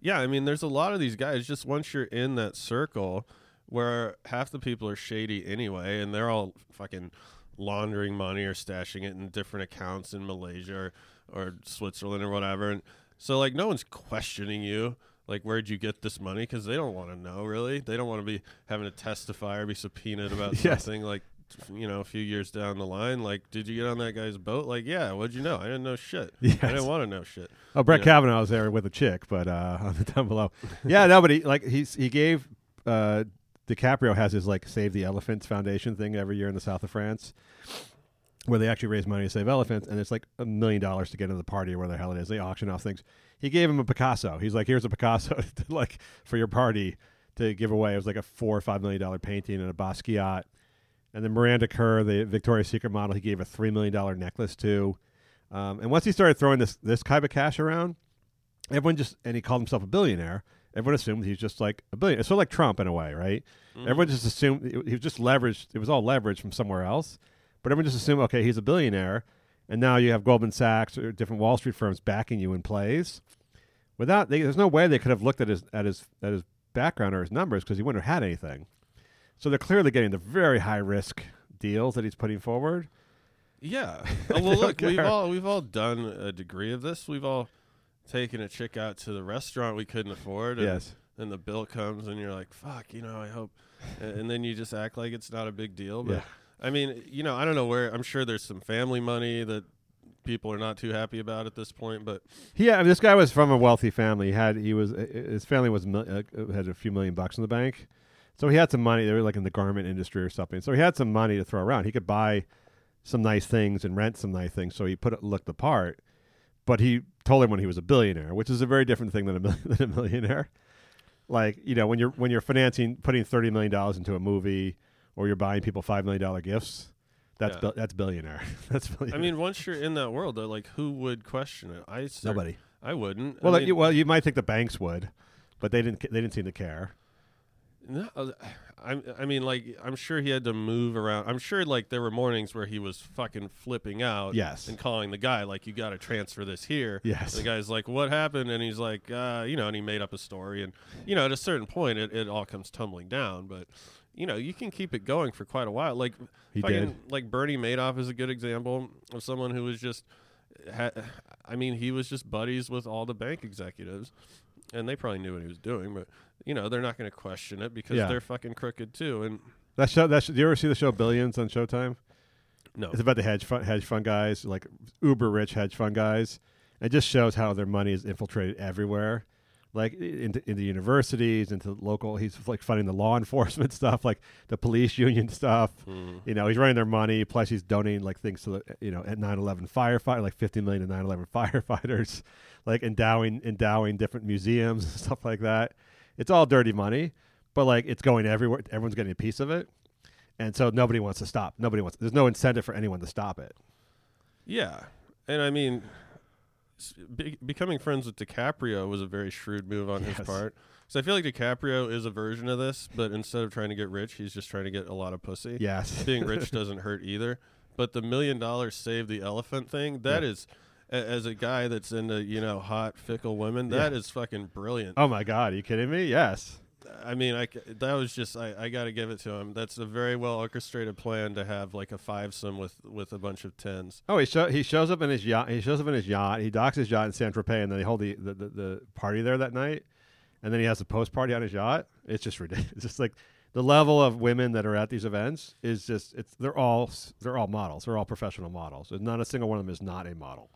Yeah, I mean, there's a lot of these guys. Just once you're in that circle, where half the people are shady anyway, and they're all fucking laundering money or stashing it in different accounts in Malaysia or, or Switzerland or whatever. And so like no one's questioning you. Like where'd you get this money? Because they don't want to know really. They don't want to be having to testify or be subpoenaed about Yes. something like you know a few years down the line. Like did you get on that guy's boat? Like yeah. What'd you know? I didn't know shit. I didn't want to know shit. Oh, Brett You know? Kavanaugh was there with a chick, but uh, on the down below. Yeah, nobody but he like he's he gave uh, DiCaprio has his like Save the Elephants Foundation thing every year in the south of France, where they actually raise money to save elephants, and it's like a million dollars to get into the party or where the hell it is. They auction off things. He gave him a Picasso. He's like, here's a Picasso, to, like for your party to give away. It was like a four or five million dollar painting and a Basquiat. And then Miranda Kerr, the Victoria's Secret model, he gave a three million dollar necklace to. Um, and once he started throwing this this kind of cash around, everyone just and he called himself a billionaire. Everyone assumed he's just like a billionaire. It's sort of like Trump in a way, right? Mm-hmm. Everyone just assumed he he was just leveraged. It was all leveraged from somewhere else, but everyone just assumed, okay, he's a billionaire, and now you have Goldman Sachs or different Wall Street firms backing you in plays. Without, they, there's no way they could have looked at his at his at his background or his numbers because he wouldn't have had anything. So they're clearly getting the very high risk deals that he's putting forward. Yeah. Oh, well, look, we've all we've all done a degree of this. We've all taken a chick out to the restaurant we couldn't afford. And, Yes. And the bill comes, and you're like, "Fuck," you know. I hope, and, then you just act like it's not a big deal. But Yeah. I mean, you know, I don't know where. I'm sure there's some family money that people are not too happy about at this point. But Yeah, I mean, this guy was from a wealthy family. He had he was uh, his family was uh, had a few million bucks in the bank, so he had some money. They were like in the garment industry or something. So he had some money to throw around. He could buy some nice things and rent some nice things. So he put it looked the part. But he told him when he was a billionaire, which is a very different thing than a, than a millionaire. Like you know, when you're when you're financing putting thirty million dollars into a movie, or you're buying people five million dollar gifts, that's Yeah. that's billionaire. that's billionaire. I mean, once you're in that world, though, like who would question it? I cer- Nobody. I wouldn't. Well, I like, mean, you, well, you might think the banks would, but they didn't. They didn't seem to care. No, uh, I I mean like I'm sure he had to move around. I'm sure like there were mornings where he was fucking flipping out. Yes. And calling the guy like you got to transfer this here. Yes. The guy's like, what happened? And he's like, uh, you know, and he made up a story. And you know, at a certain point, it, it all comes tumbling down. But you know, you can keep it going for quite a while. Like He fucking, did. Like Bernie Madoff is a good example of someone who was just. Ha- I mean, he was just buddies with all the bank executives, and they probably knew what he was doing. But you know, they're not going to question it because Yeah. they're fucking crooked too. And That show. That sh- do you ever see the show Billions on Showtime? No. It's about the hedge fund hedge fund guys, like uber rich hedge fund guys. It just shows how their money is infiltrated everywhere, like i- into into universities, into local. He's like funding the law enforcement stuff, like the police union stuff. Mhm. You know, he's running their money. Plus, he's donating like things to the you know at 9/11 firefight, like 50 million to 9/11 firefighters, like endowing endowing different museums and stuff like that. It's all dirty money, but like it's going everywhere. Everyone's getting a piece of it, and so nobody wants to stop. Nobody wants. There's no incentive for anyone to stop it. yeah, and I mean, be- becoming friends with DiCaprio was a very shrewd move on his part. So I feel like DiCaprio is a version of this, but instead of trying to get rich, he's just trying to get a lot of pussy. Yes. being rich doesn't hurt either. But the million dollars save the elephant thing, that Yeah. is, as a guy that's into you know hot fickle women, that is Yeah. fucking brilliant. Oh my God, are you kidding me? Yes. I mean, I that was just I, I got to give it to him. That's a very well orchestrated plan to have like a fivesome with with a bunch of tens. Oh, he show, he shows up in his yacht. He shows up in his yacht. He docks his yacht in Saint Tropez, and then they hold the, the, the, the party there that night. And then he has a post party on his yacht. It's just ridiculous. It's just like the level of women that are at these events is just it's they're all they're all models. They're all professional models. Not a single one of them is not a model.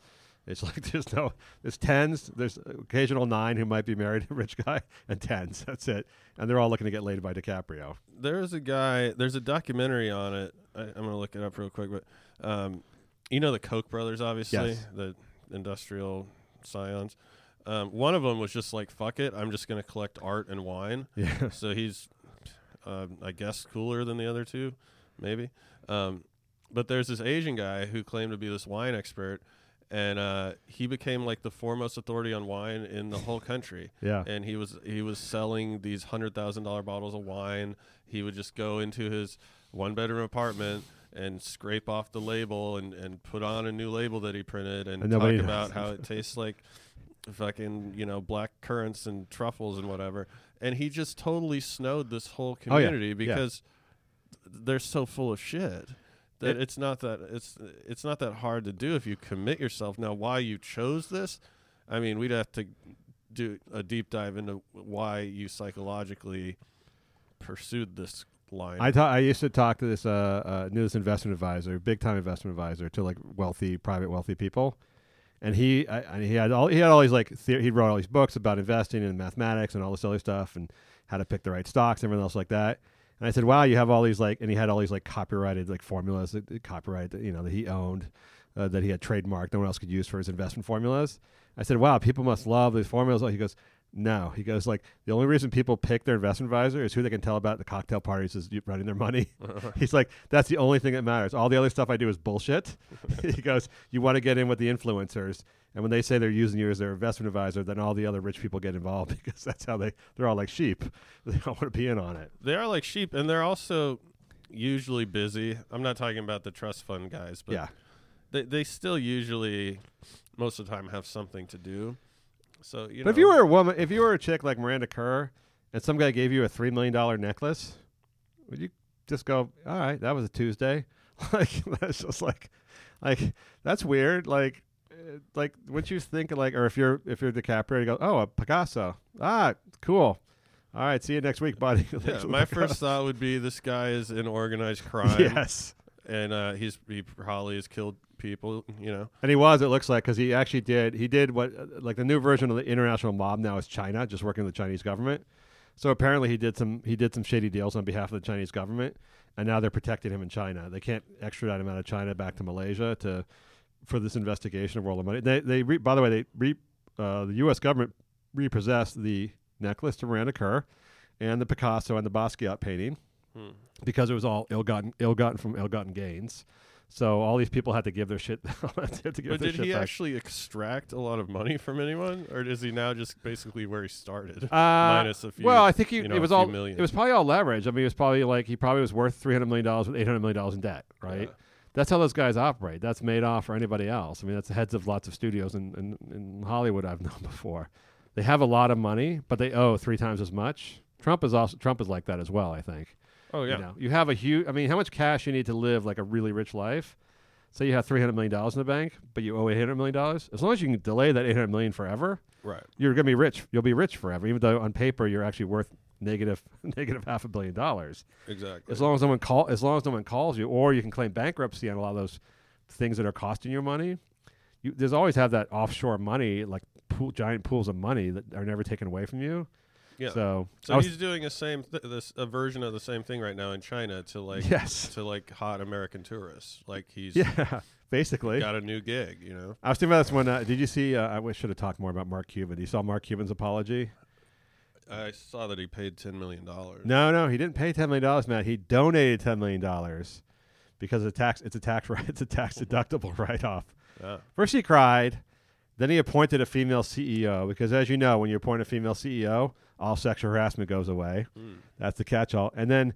It's like there's no there's tens. There's occasional nine who might be married a rich guy, and tens. That's it. And they're all looking to get laid by DiCaprio. There's a guy. There's a documentary on it. I, I'm gonna look it up real quick, but um, you know the Koch brothers, obviously Yes. the industrial scions. Um, one of them was just like, "Fuck it, I'm just gonna collect art and wine." Yeah. So he's, um, I guess, cooler than the other two, maybe. Um, but there's this Asian guy who claimed to be this wine expert, and uh, he became like the foremost authority on wine in the whole country. Yeah. And he was he was selling these hundred thousand dollar bottles of wine. He would just go into his one bedroom apartment and scrape off the label and, and put on a new label that he printed and, And talk about how it tastes like fucking you know black currants and truffles and whatever. And he just totally snowed this whole Oh, yeah. community Yeah. because they're so full of shit that it's not that it's it's not that hard to do if you commit yourself. Now, why you chose this? I mean, we'd have to do a deep dive into why you psychologically pursued this line. I ta- I used to talk to this uh, uh knew this investment advisor, big time investment advisor to like wealthy, private wealthy people, and he I, I- he had all he had all these like the- he wrote all these books about investing and mathematics and all this other stuff and how to pick the right stocks and everything else like that. And I said, "Wow, you have all these like," and he had all these like copyrighted like formulas, that, that copyright that you know that he owned, uh, that he had trademarked, no one else could use for his investment formulas. I said, "Wow, people must love these formulas." He goes, "No," he goes, "Like the only reason people pick their investment advisor is who they can tell about the cocktail parties is running their money." He's like, "That's the only thing that matters. All the other stuff I do is bullshit." he goes, "You want to get in with the influencers." And when they say they're using you as their investment advisor, then all the other rich people get involved because that's how they they're all like sheep. They all want to be in on it. They are like sheep, and they're also usually busy. I'm not talking about the trust fund guys, but Yeah. they they still usually most of the time have something to do. So you know, if you were a woman, if you were a chick like Miranda Kerr, and some guy gave you a three million dollar necklace, would you just go, "All right, that was a Tuesday"? like that's just like, like that's weird. Like, like what you think like, or if you're if you're DiCaprio, you go, "Oh, a Picasso, ah, cool." All right, see you next week, buddy. yeah, my first thought would be this guy is in organized crime. Yes. and uh, he's he probably has killed people. You know, And he was, it looks like, because he actually did. He did what, uh, like the new version of the international mob now is China, just working with the Chinese government. So apparently he did some he did some shady deals on behalf of the Chinese government, and now they're protecting him in China. They can't extradite him out of China back to Malaysia to for this investigation of world of money. They they re, by the way they re, uh, the U.S. government repossessed the necklace to Miranda Kerr, and the Picasso and the Basquiat painting Hmm. because it was all ill-gotten ill-gotten from ill-gotten gains. So all these people had to give their shit. had to give but did he back. actually extract a lot of money from anyone, or is he now just basically where he started, Uh, minus a few? well, I think he, you know, it was all million. it was probably all leverage. I mean, it was probably like he probably was worth three hundred million dollars with eight hundred million dollars in debt, right? That's how those guys operate. That's Madoff or anybody else. I mean, that's the heads of lots of studios in, in, in Hollywood I've known before. They have a lot of money, but they owe three times as much. Trump is also Trump is like that as well. I think. Oh, yeah. You, know, you have a huge. I mean, how much cash you need to live like a really rich life? Say you have three hundred million dollars in the bank, but you owe eight hundred million dollars. As long as you can delay that eight hundred million forever, Right. You're gonna be rich. You'll be rich forever, even though on paper you're actually worth negative negative half a billion dollars. Exactly. As long as no one call, as long as no one calls you, or you can claim bankruptcy on a lot of those things that are costing you money. You, there's always have that offshore money, like pool, giant pools of money that are never taken away from you. Yeah. So, so he's doing a same th- this a version of the same thing right now in China to like Yes. to like hot American tourists. Like he's Yeah, basically. got a new gig. You know. I was thinking about this one. Uh, did you see? Uh, I should have talked more about Mark Cuban. You saw Mark Cuban's apology? I saw that he paid ten million dollars. No, no, he didn't pay ten million dollars, Matt. He donated ten million dollars because it's a tax. It's a tax. Right. It's a tax deductible write off. Yeah. First he cried, then he appointed a female CEO because, as you know, when you appoint a female CEO, all sexual harassment goes away. Mm. That's the catch-all. And then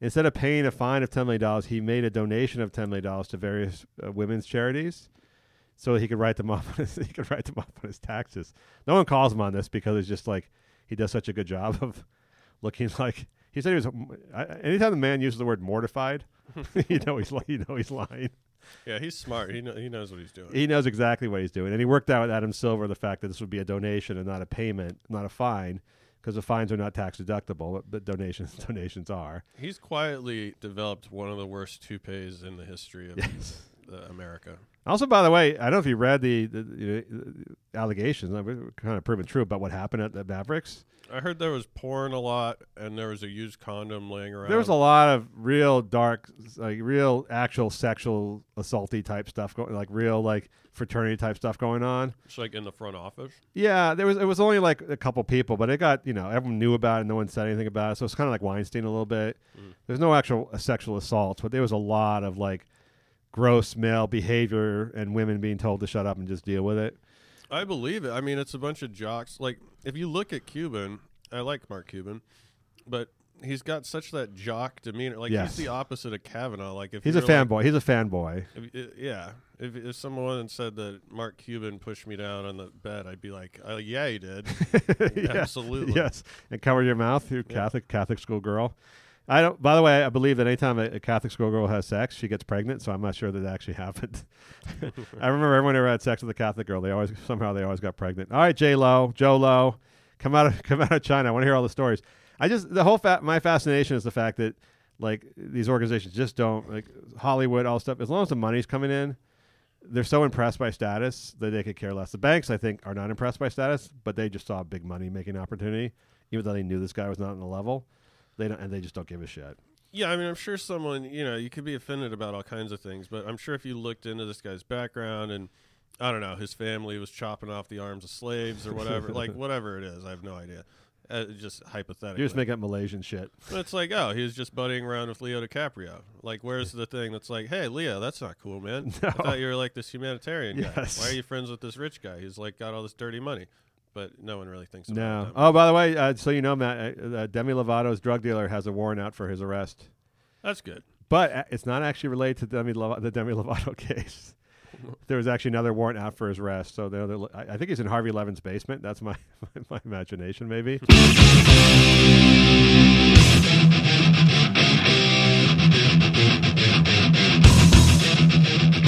instead of paying a fine of ten million dollars, he made a donation of ten million dollars to various uh, women's charities. So he could write them off. On his, he could write them off on his taxes. No one calls him on this because it's just like he does such a good job of looking like he said he was. I, anytime the man uses the word mortified, you know he's you know he's lying. Yeah, he's smart. He kn- he knows what he's doing. He knows exactly what he's doing, and he worked out with Adam Silver the fact that this would be a donation and not a payment, not a fine, because the fines are not tax deductible, but, but donations donations are. He's quietly developed one of the worst toupees in the history of uh, America. Also, by the way, I don't know if you read the, the, the allegations, kind of proven true about what happened at the Mavericks. I heard there was porn a lot, and there was a used condom laying around. There was a lot of real dark, like real actual sexual assaulty type stuff going, like real like fraternity type stuff going on. It's like in the front office. Yeah, there was. It was only like a couple people, but it got you know everyone knew about it. No one said anything about it, so it's kind of like Weinstein a little bit. There's no actual uh, sexual assaults, but there was a lot of like gross male behavior and women being told to shut up and just deal with it. I believe it. I mean, it's a bunch of jocks. Like, if you look at Cuban, I like Mark Cuban, but he's got such that jock demeanor. Like, Yes. he's the opposite of Kavanaugh. Like, if He's a you're, like- fanboy. He's a fanboy. If, yeah, if, if someone said that Mark Cuban pushed me down on the bed, I'd be like, uh, "Yeah, he did, Yeah. absolutely." Yes, and cover your mouth, you Catholic Catholic school girl. I don't. By the way, I believe that anytime a, a Catholic schoolgirl has sex, she gets pregnant. So I'm not sure that that actually happened. I remember everyone who ever had sex with a Catholic girl, they always somehow they always got pregnant. All right, J Lo, Joe Lo, come out of come out of China. I want to hear all the stories. I just the whole fa- my fascination is the fact that like these organizations just don't like Hollywood all stuff. As long as the money's coming in, they're so impressed by status that they could care less. The banks, I think, are not impressed by status, but they just saw a big money making opportunity, even though they knew this guy was not on the level. They don't, and they just don't give a shit. Yeah, I mean, I'm sure someone, you know, you could be offended about all kinds of things, but I'm sure if you looked into this guy's background and I don't know, his family was chopping off the arms of slaves or whatever, like whatever it is, I have no idea. Uh, just hypothetical. You're just make up Malaysian shit. But it's like, oh, he was just buddying around with Leo DiCaprio. Like, where's the thing that's like, hey, Leo, that's not cool, man. No. I thought you were like this humanitarian guy. Yes. Why are you friends with this rich guy? He's like got all this dirty money. But no one really thinks about No. that. Oh, by the way, uh, so you know, Matt, uh, uh, Demi Lovato's drug dealer has a warrant out for his arrest. That's good. But uh, it's not actually related to Demi the Demi Lovato case. there was actually another warrant out for his arrest. So I I think he's in Harvey Levin's basement. That's my my imagination, maybe.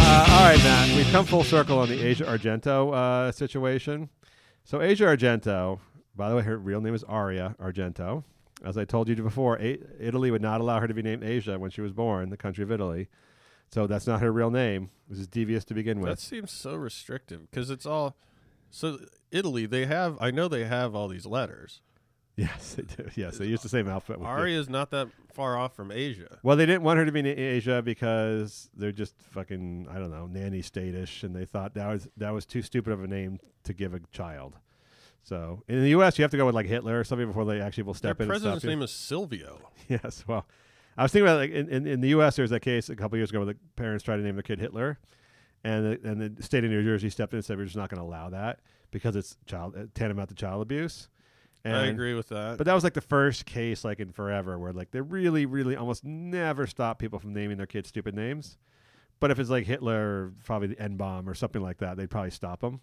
Uh, all right, Matt. We've come full circle on the Asia Argento uh, situation. So Asia Argento, by the way, her real name is Aria Argento. As I told you before, A- Italy would not allow her to be named Asia when she was born, the country of Italy. So that's not her real name. This is devious to begin with. That seems so restrictive because it's all. So Italy, they have. I know they have all these letters. Yes, they do. Yes, they use the same alphabet. we do. Aria's not that far off from Asia. Well, they didn't want her to be in Asia because they're just fucking I don't know nanny statish, and they thought that was that was too stupid of a name to give a child. So in the U.S., you have to go with like Hitler or something before they actually will step Their in. and president's name is Silvio. Yes. Well, I was thinking about like in, in, in the U.S. There was that case a couple years ago where the parents tried to name their kid Hitler, and the, and the state of New Jersey stepped in and said we're just not going to allow that because it's child uh, tantamount to child abuse. I agree with that. But that was like the first case like in forever where like they really, really almost never stop people from naming their kids stupid names. But if it's like Hitler, or probably the N bomb or something like that, they'd probably stop them.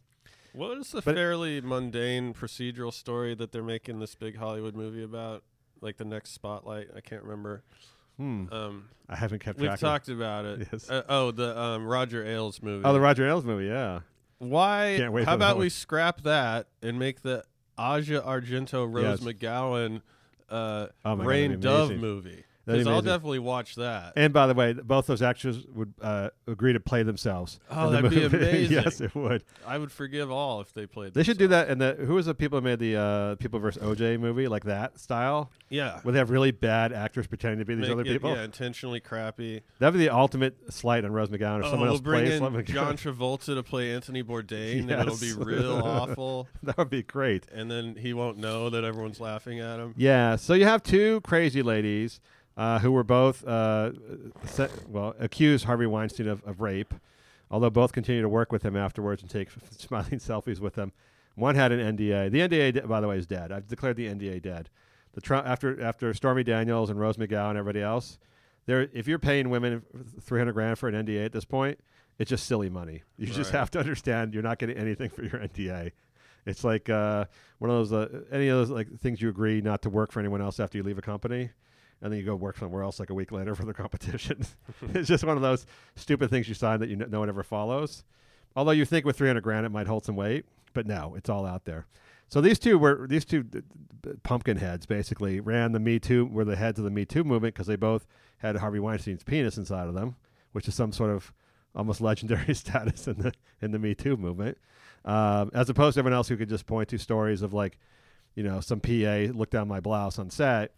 What is the But- fairly mundane procedural story that they're making this big Hollywood movie about? Like the next Spotlight, I can't remember. Hmm. Um, I haven't kept We've track of- talked about it. Yes. Uh, oh, the um, Roger Ailes movie. Oh, the Roger Ailes movie, yeah. Why? Can't wait how about we scrap that and make the Asia Argento Rose Yes. McGowan uh, Oh Rain Dove amazing. movie? Because I'll definitely watch that. And by the way, both those actors would uh, agree to play themselves. Oh, that'd be amazing. yes, it would. I would forgive all if they played. They should do that. And the who was the people who made the uh, People versus OJ movie like that style? Yeah. where they have really bad actors pretending to be these Make other it, people. Yeah, intentionally crappy. That'd be the ultimate slight on Rose McGowan if oh, someone we'll else bring plays in John Travolta to play Anthony Bourdain, and it'll be real awful. that would be great. And then he won't know that everyone's laughing at him. Yeah. So you have two crazy ladies uh, who were both, uh, set, well, accused Harvey Weinstein of, of rape, although both continue to work with him afterwards and take smiling selfies with him. One had an NDA. The NDA, by the way, is dead. I've declared the NDA dead. The Trump after after Stormy Daniels and Rose McGowan and everybody else, there if you're paying women three hundred grand for an NDA at this point, it's just silly money. You just have to understand you're not getting anything for your NDA. It's like uh, one of those uh, any of those like things you agree not to work for anyone else after you leave a company, and then you go work somewhere else like a week later for the competition. it's just one of those stupid things you sign that you no one ever follows. Although you think with 300 grand it might hold some weight, but no, it's all out there. So these two were these two pumpkin heads basically ran the Me Too were the heads of the Me Too movement because they both had Harvey Weinstein's penis inside of them, which is some sort of almost legendary status in the in the Me Too movement, um, as opposed to everyone else who could just point to stories of like, you know, some PA looked down my blouse on set.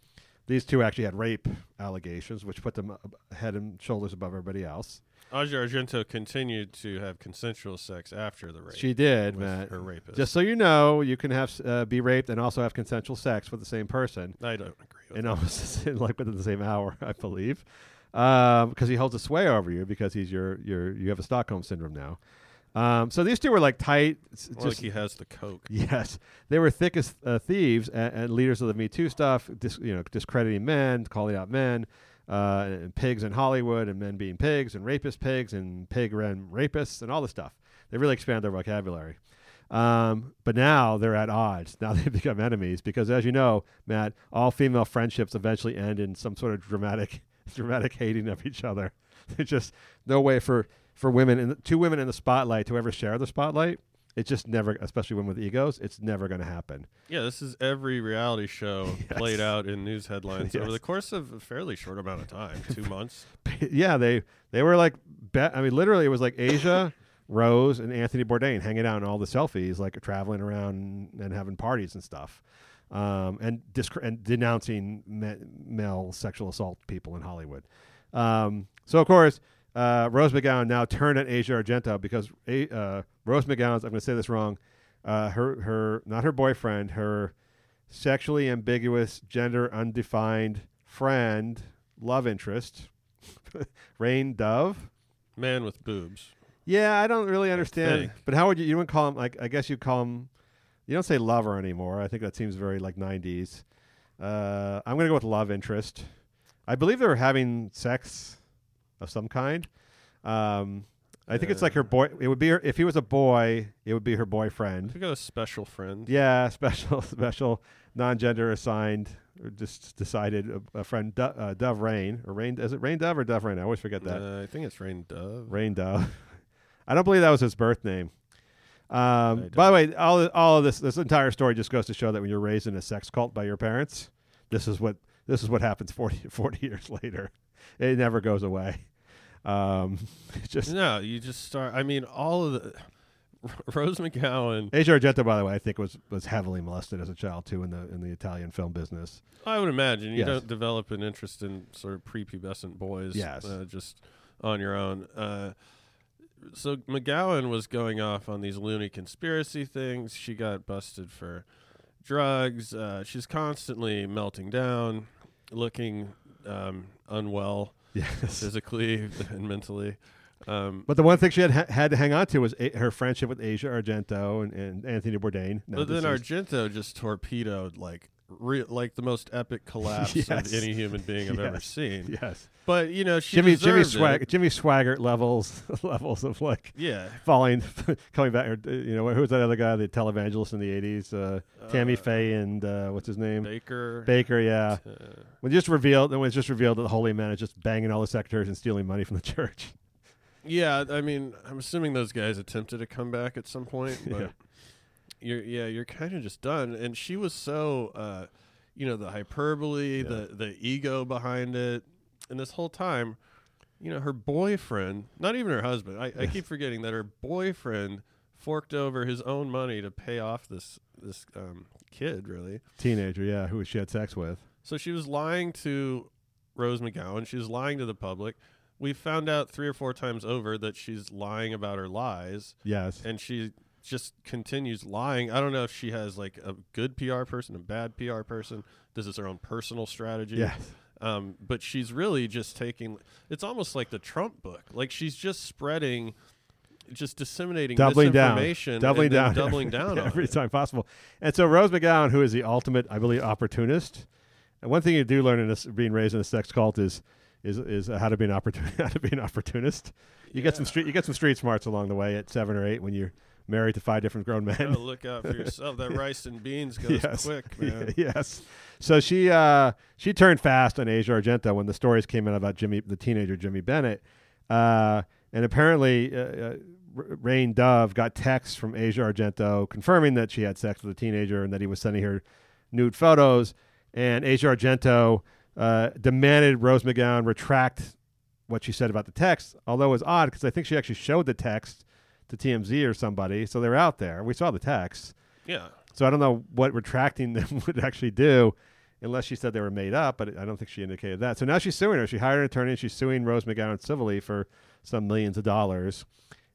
These two actually had rape allegations, which put them head and shoulders above everybody else. Asia Argento continued to have consensual sex after the rape. She did, Matt. Her rapist. Just so you know, you can have uh, be raped and also have consensual sex with the same person. I don't agree with in that. almost like within the same hour, I believe, because he holds a sway over you because he's your your you have a Stockholm syndrome now. Um, so these two were like tight. More like he has the coke. Yes, they were thick as uh, thieves and, and leaders of the Me Too stuff. Dis, you know, discrediting men, calling out men, uh, and pigs in Hollywood, and men being pigs, and rapist pigs, and pig ran rapists, and all this stuff. They really expand their vocabulary. Um, but now they're at odds. Now they've become enemies because, as you know, Matt, all female friendships eventually end in some sort of dramatic, dramatic hating of each other. There's just no way for for women and two women in the spotlight to ever share the spotlight. It's just never, especially women with egos, it's never going to happen. Yeah, this is every reality show Yes. played out in news headlines over the course of a fairly short amount of time, two months. yeah, they they were like, be- I mean, literally, it was like Asia, Rose, and Anthony Bourdain hanging out in all the selfies, like traveling around and having parties and stuff, um, and disc- and denouncing ma- male sexual assault people in Hollywood. Um, so of course, uh, Rose McGowan now turned on Asia Argento because A- uh, Rose McGowan's, I'm going to say this wrong, uh, her her not her boyfriend, her sexually ambiguous, gender undefined friend, love interest, Rain Dove. Man with boobs. Yeah, I don't really understand. But how would you? You wouldn't call him like? I guess you call him. You don't say lover anymore. I think that seems very like '90s. Uh, I'm gonna go with love interest. I believe they were having sex of some kind. Um, I think it's like her boy. It would be her, if he was a boy. It would be her boyfriend. We got a special friend. Yeah, special, special, non-gender assigned, or just decided a, a friend, Do, uh, Dove Rain or Rain. Is it Rain Dove or Dove Rain? I always forget that. Uh, I think it's Rain Dove. Rain Dove. I don't believe that was his birth name. Um, by the way, all all of this this entire story just goes to show that when you're raised in a sex cult by your parents, this is what this is what happens 40, 40 years later. It never goes away. Um, just No, you just start. I mean, all of the Rose McGowan. Asia Argento, by the way, I think was was heavily molested as a child too in the in the Italian film business. I would imagine you Yes. don't develop an interest in sort of prepubescent boys. Yes. uh, just on your own. Uh, so McGowan was going off on these loony conspiracy things. She got busted for drugs. Uh, she's constantly melting down, looking um, unwell, Yes. physically and mentally. Um, But the one thing she had had to hang on to was a, her friendship with Asia Argento and, and Anthony Bourdain. Now, but then Argento just torpedoed like re- like the most epic collapse Yes. of any human being I've ever seen. Yes. But you know, Jimmy Jimmy Swag it. Jimmy Swaggart levels levels of like Yeah. falling coming back or, uh, you know who was that other guy the televangelist in the 80s uh, Tammy Faye and uh, what's his name Bakker. Bakker yeah Uh, when just revealed when it just revealed that the holy man is just banging all the secretaries and stealing money from the church Yeah, I mean, I'm assuming those guys attempted to come back at some point, but Yeah. You're yeah, you're kind of just done. And she was so, uh, you know, the hyperbole, the the ego behind it, and this whole time, you know, her boyfriend, not even her husband. I, I keep forgetting that her boyfriend forked over his own money to pay off this this um, kid, really. teenager yeah who she had sex with So she was lying to Rose McGowan. She was lying to the public. We found out three or four times over that she's lying about her lies. Yes. And she just continues lying. I don't know if she has like a good PR person, a bad PR person. This is her own personal strategy. Yes. Um, but she's really just taking. It's almost like the Trump book. Like she's just spreading, just disseminating doubling down doubling down doubling every, down on every it. time possible and so Rose McGowan who is the ultimate I believe opportunist and one thing you do learn in this being raised in a sex cult is is is how to be an opportunist how to be an opportunist you get some street you get some street smarts along the way at seven or eight when you're married to five different grown men look out for yourself. That rice and beans goes yes. quick, man. yes. So she uh, she turned fast on Asia Argento when the stories came out about Jimmy, the teenager Jimmy Bennett, uh, and apparently uh, uh, Rain Dove got texts from Asia Argento confirming that she had sex with a teenager and that he was sending her nude photos. And Asia Argento uh, demanded Rose McGowan retract what she said about the text, although it was odd because I think she actually showed the text to TMZ or somebody, so they're out there. We saw the text. Yeah. So I don't know what retracting them would actually do, unless she said they were made up. But I don't think she indicated that. So now she's suing her. She hired an attorney. and She's suing Rose McGowan civilly for some millions of dollars,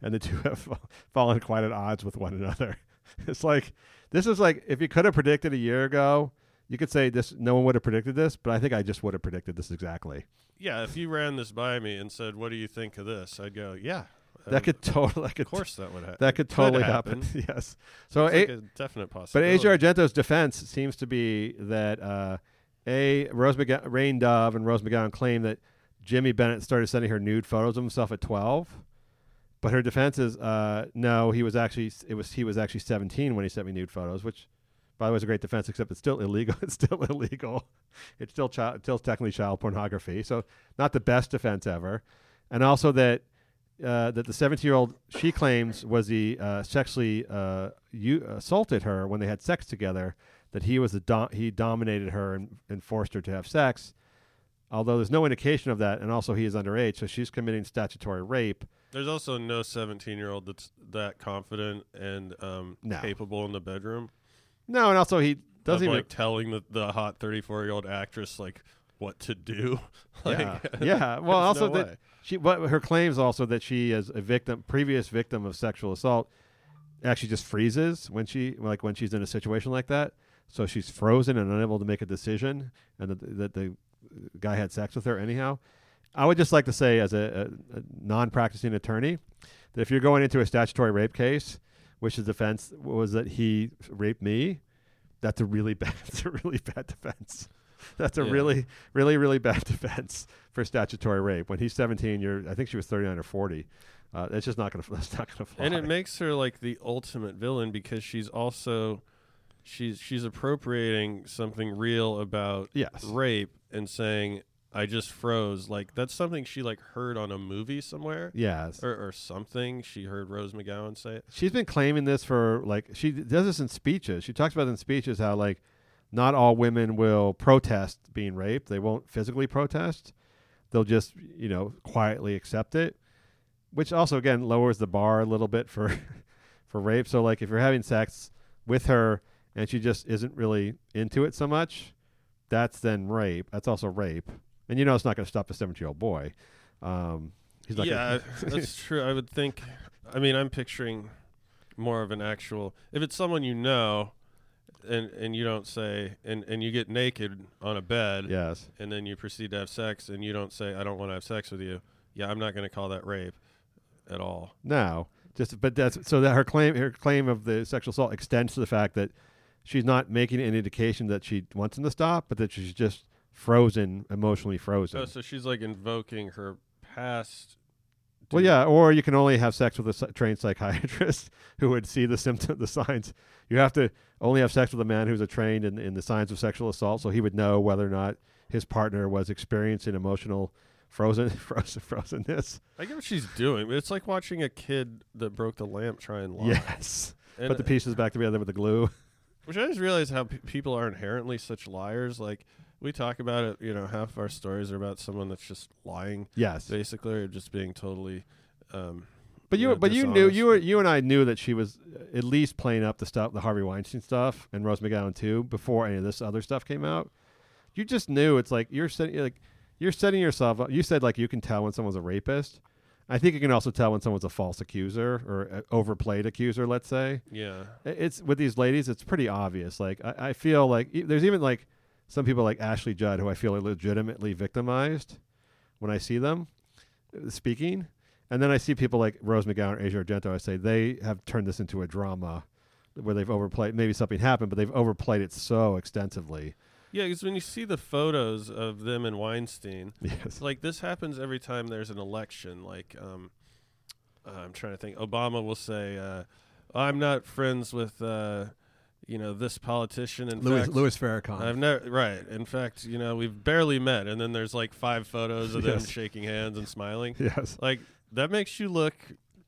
and the two have fallen quite at odds with one another. It's like this is like if you could have predicted a year ago, you could say this. No one would have predicted this, but I think I just would have predicted this exactly. Yeah, if you ran this by me and said, "What do you think of this?" I'd go, "Yeah." That um, could totally. That could, of course, that would happen. That could totally happen. yes. So Seems like A- a definite But possibility. Asia Argento's defense seems to be that uh, a Rose McGowan, Rain Dove and Rose McGowan claim that Jimmy Bennett started sending her nude photos of himself at twelve, But her defense is, uh, no, he was actually it was he was actually 17 when he sent me nude photos, which by the way is a great defense, except it's still illegal. It's still illegal. It's still child, still technically child pornography. So not the best defense ever. And also that uh, that the 17 year old she claims was he uh, sexually uh, you, assaulted her when they had sex together. That he was a do- he dominated her and, and forced her to have sex. Although there's no indication of that, and also he is underage, so she's committing statutory rape. There's also no 17 year old that's that confident and um, No. capable in the bedroom. No, and also he doesn't of, even like telling the, the hot 34 year old actress like what to do. like, yeah, yeah. Well, also no that way. she, but her claims also that she is a victim, previous victim of sexual assault, actually just freezes when she, like when she's in a situation like that. So she's frozen and unable to make a decision, and that that the guy had sex with her anyhow. I would just like to say, as a, a, a non-practicing attorney, that if you're going into a statutory rape case, which the defense was that he raped me, that's a really bad, that's a really bad defense. That's a Yeah. really, really, really bad defense for statutory rape. When he's 17, you're, I think she was 39 or 40. Uh, it's just not gonna, that's not gonna fly. and it makes her like the ultimate villain because she's also she's she's appropriating something real about Yes. rape and saying I just froze like that's something she like heard on a movie somewhere Yes. or, or something she heard Rose McGowan say it She's been claiming this for like she does this in speeches. She talks about in speeches how like not all women will protest being raped. They won't physically protest. They'll just you know quietly accept it, which also again lowers the bar a little bit for for rape. So like if you're having sex with her and she just isn't really into it so much, that's then rape. That's also rape. And you know it's not going to stop a 17 year old boy. Um, he's not yeah that's true I would think I mean I'm picturing more of an actual if it's someone you know and and you don't say and and you get naked on a bed yes. and then you proceed to have sex and you don't say I don't want to have sex with you yeah I'm not going to call that rape at all No, just but that's so that her claim her claim of the sexual assault extends to the fact that she's not making an indication that she wants him to stop, but that she's just frozen, emotionally frozen. Oh, so she's like invoking her past. Well, yeah, or you can only have sex with a trained psychiatrist who would see the symptom, the signs. You have to only have sex with a man who's a trained in, in the signs of sexual assault, so he would know whether or not his partner was experiencing emotional frozen, frozen, frozenness. I get what she's doing, it's like watching a kid that broke the lamp try and lie. Yes, And- put the pieces back together with the glue. Which I just realized how pe people are inherently such liars. Like we talk about it, you know, half of our stories are about someone that's just lying. Yes. basically, or just being totally. Um, But you, know, but you knew you were you and I knew that she was at least playing up the stuff, the Harvey Weinstein stuff, and Rose McGowan too, before any of this other stuff came out. You just knew it's like you're setting like you're setting yourself up. You said like you can tell when someone's a rapist. I think you can also tell when someone's a false accuser or overplayed accuser. Let's say. Yeah. It's with these ladies. It's pretty obvious. Like I, I feel like e- there's even like some people like Ashley Judd who I feel are legitimately victimized when I see them uh, speaking. And then I see people like Rose McGowan or Asia Argento. I say they have turned this into a drama where they've overplayed. Maybe something happened, but they've overplayed it so extensively. Yeah, because when you see the photos of them and Weinstein, Yes. like this happens every time there's an election. Like, um, uh, I'm trying to think. Obama will say, uh, "I'm not friends with, uh, you know, this politician." In Louis- fact, Louis Farrakhan. I've never right. In fact, you know, we've barely met, and then there's like five photos of them shaking hands and smiling. Yes. like that makes you look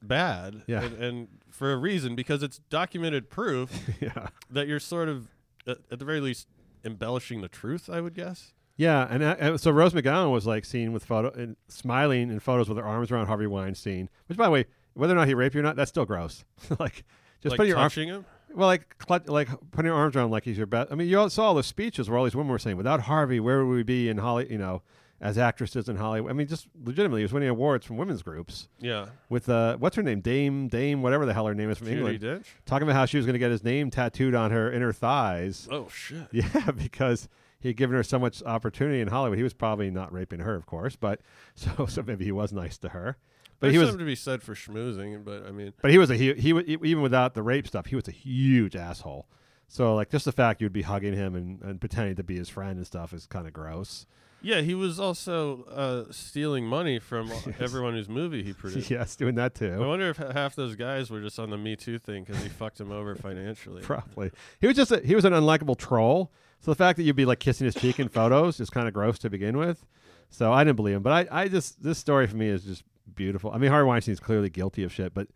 bad. Yeah. and, and for a reason because it's documented proof. Yeah. that you're sort of at, at the very least embellishing the truth. I would guess. Yeah, and, uh, and so Rose McGowan was like seen with photo and smiling in photos with her arms around Harvey Weinstein. Which, by the way, whether or not he raped you or not, that's still gross. like just Like putting your arm- him? Well, like like putting your arms around like he's your best. I mean, you all saw all the speeches where all these women were saying, "Without Harvey, where would we be in Holly? You know, as actresses in Hollywood." I mean, just legitimately, he was winning awards from women's groups. Yeah. With uh, what's her name, Dame Dame, whatever the hell her name is from Judi England, Dench? talking about how she was going to get his name tattooed on her inner thighs. Oh shit. Yeah, because he'd given her so much opportunity in Hollywood. He was probably not raping her, of course, but so so maybe he was nice to her. But There's he was something to be said for schmoozing, but I mean, but he was a he, he even without the rape stuff, he was a huge asshole. So like just the fact you'd be hugging him and, and pretending to be his friend and stuff is kind of gross. Yeah, he was also uh, stealing money from everyone whose movie he produced. yes, doing that too. I wonder if half those guys were just on the Me Too thing because he fucked him over financially. Probably. He was just a, he was an unlikable troll. So the fact that you'd be like kissing his cheek in photos is kind of gross to begin with. So I didn't believe him. But I, I just this story for me is just beautiful. I mean Harvey Weinstein's clearly guilty of shit, but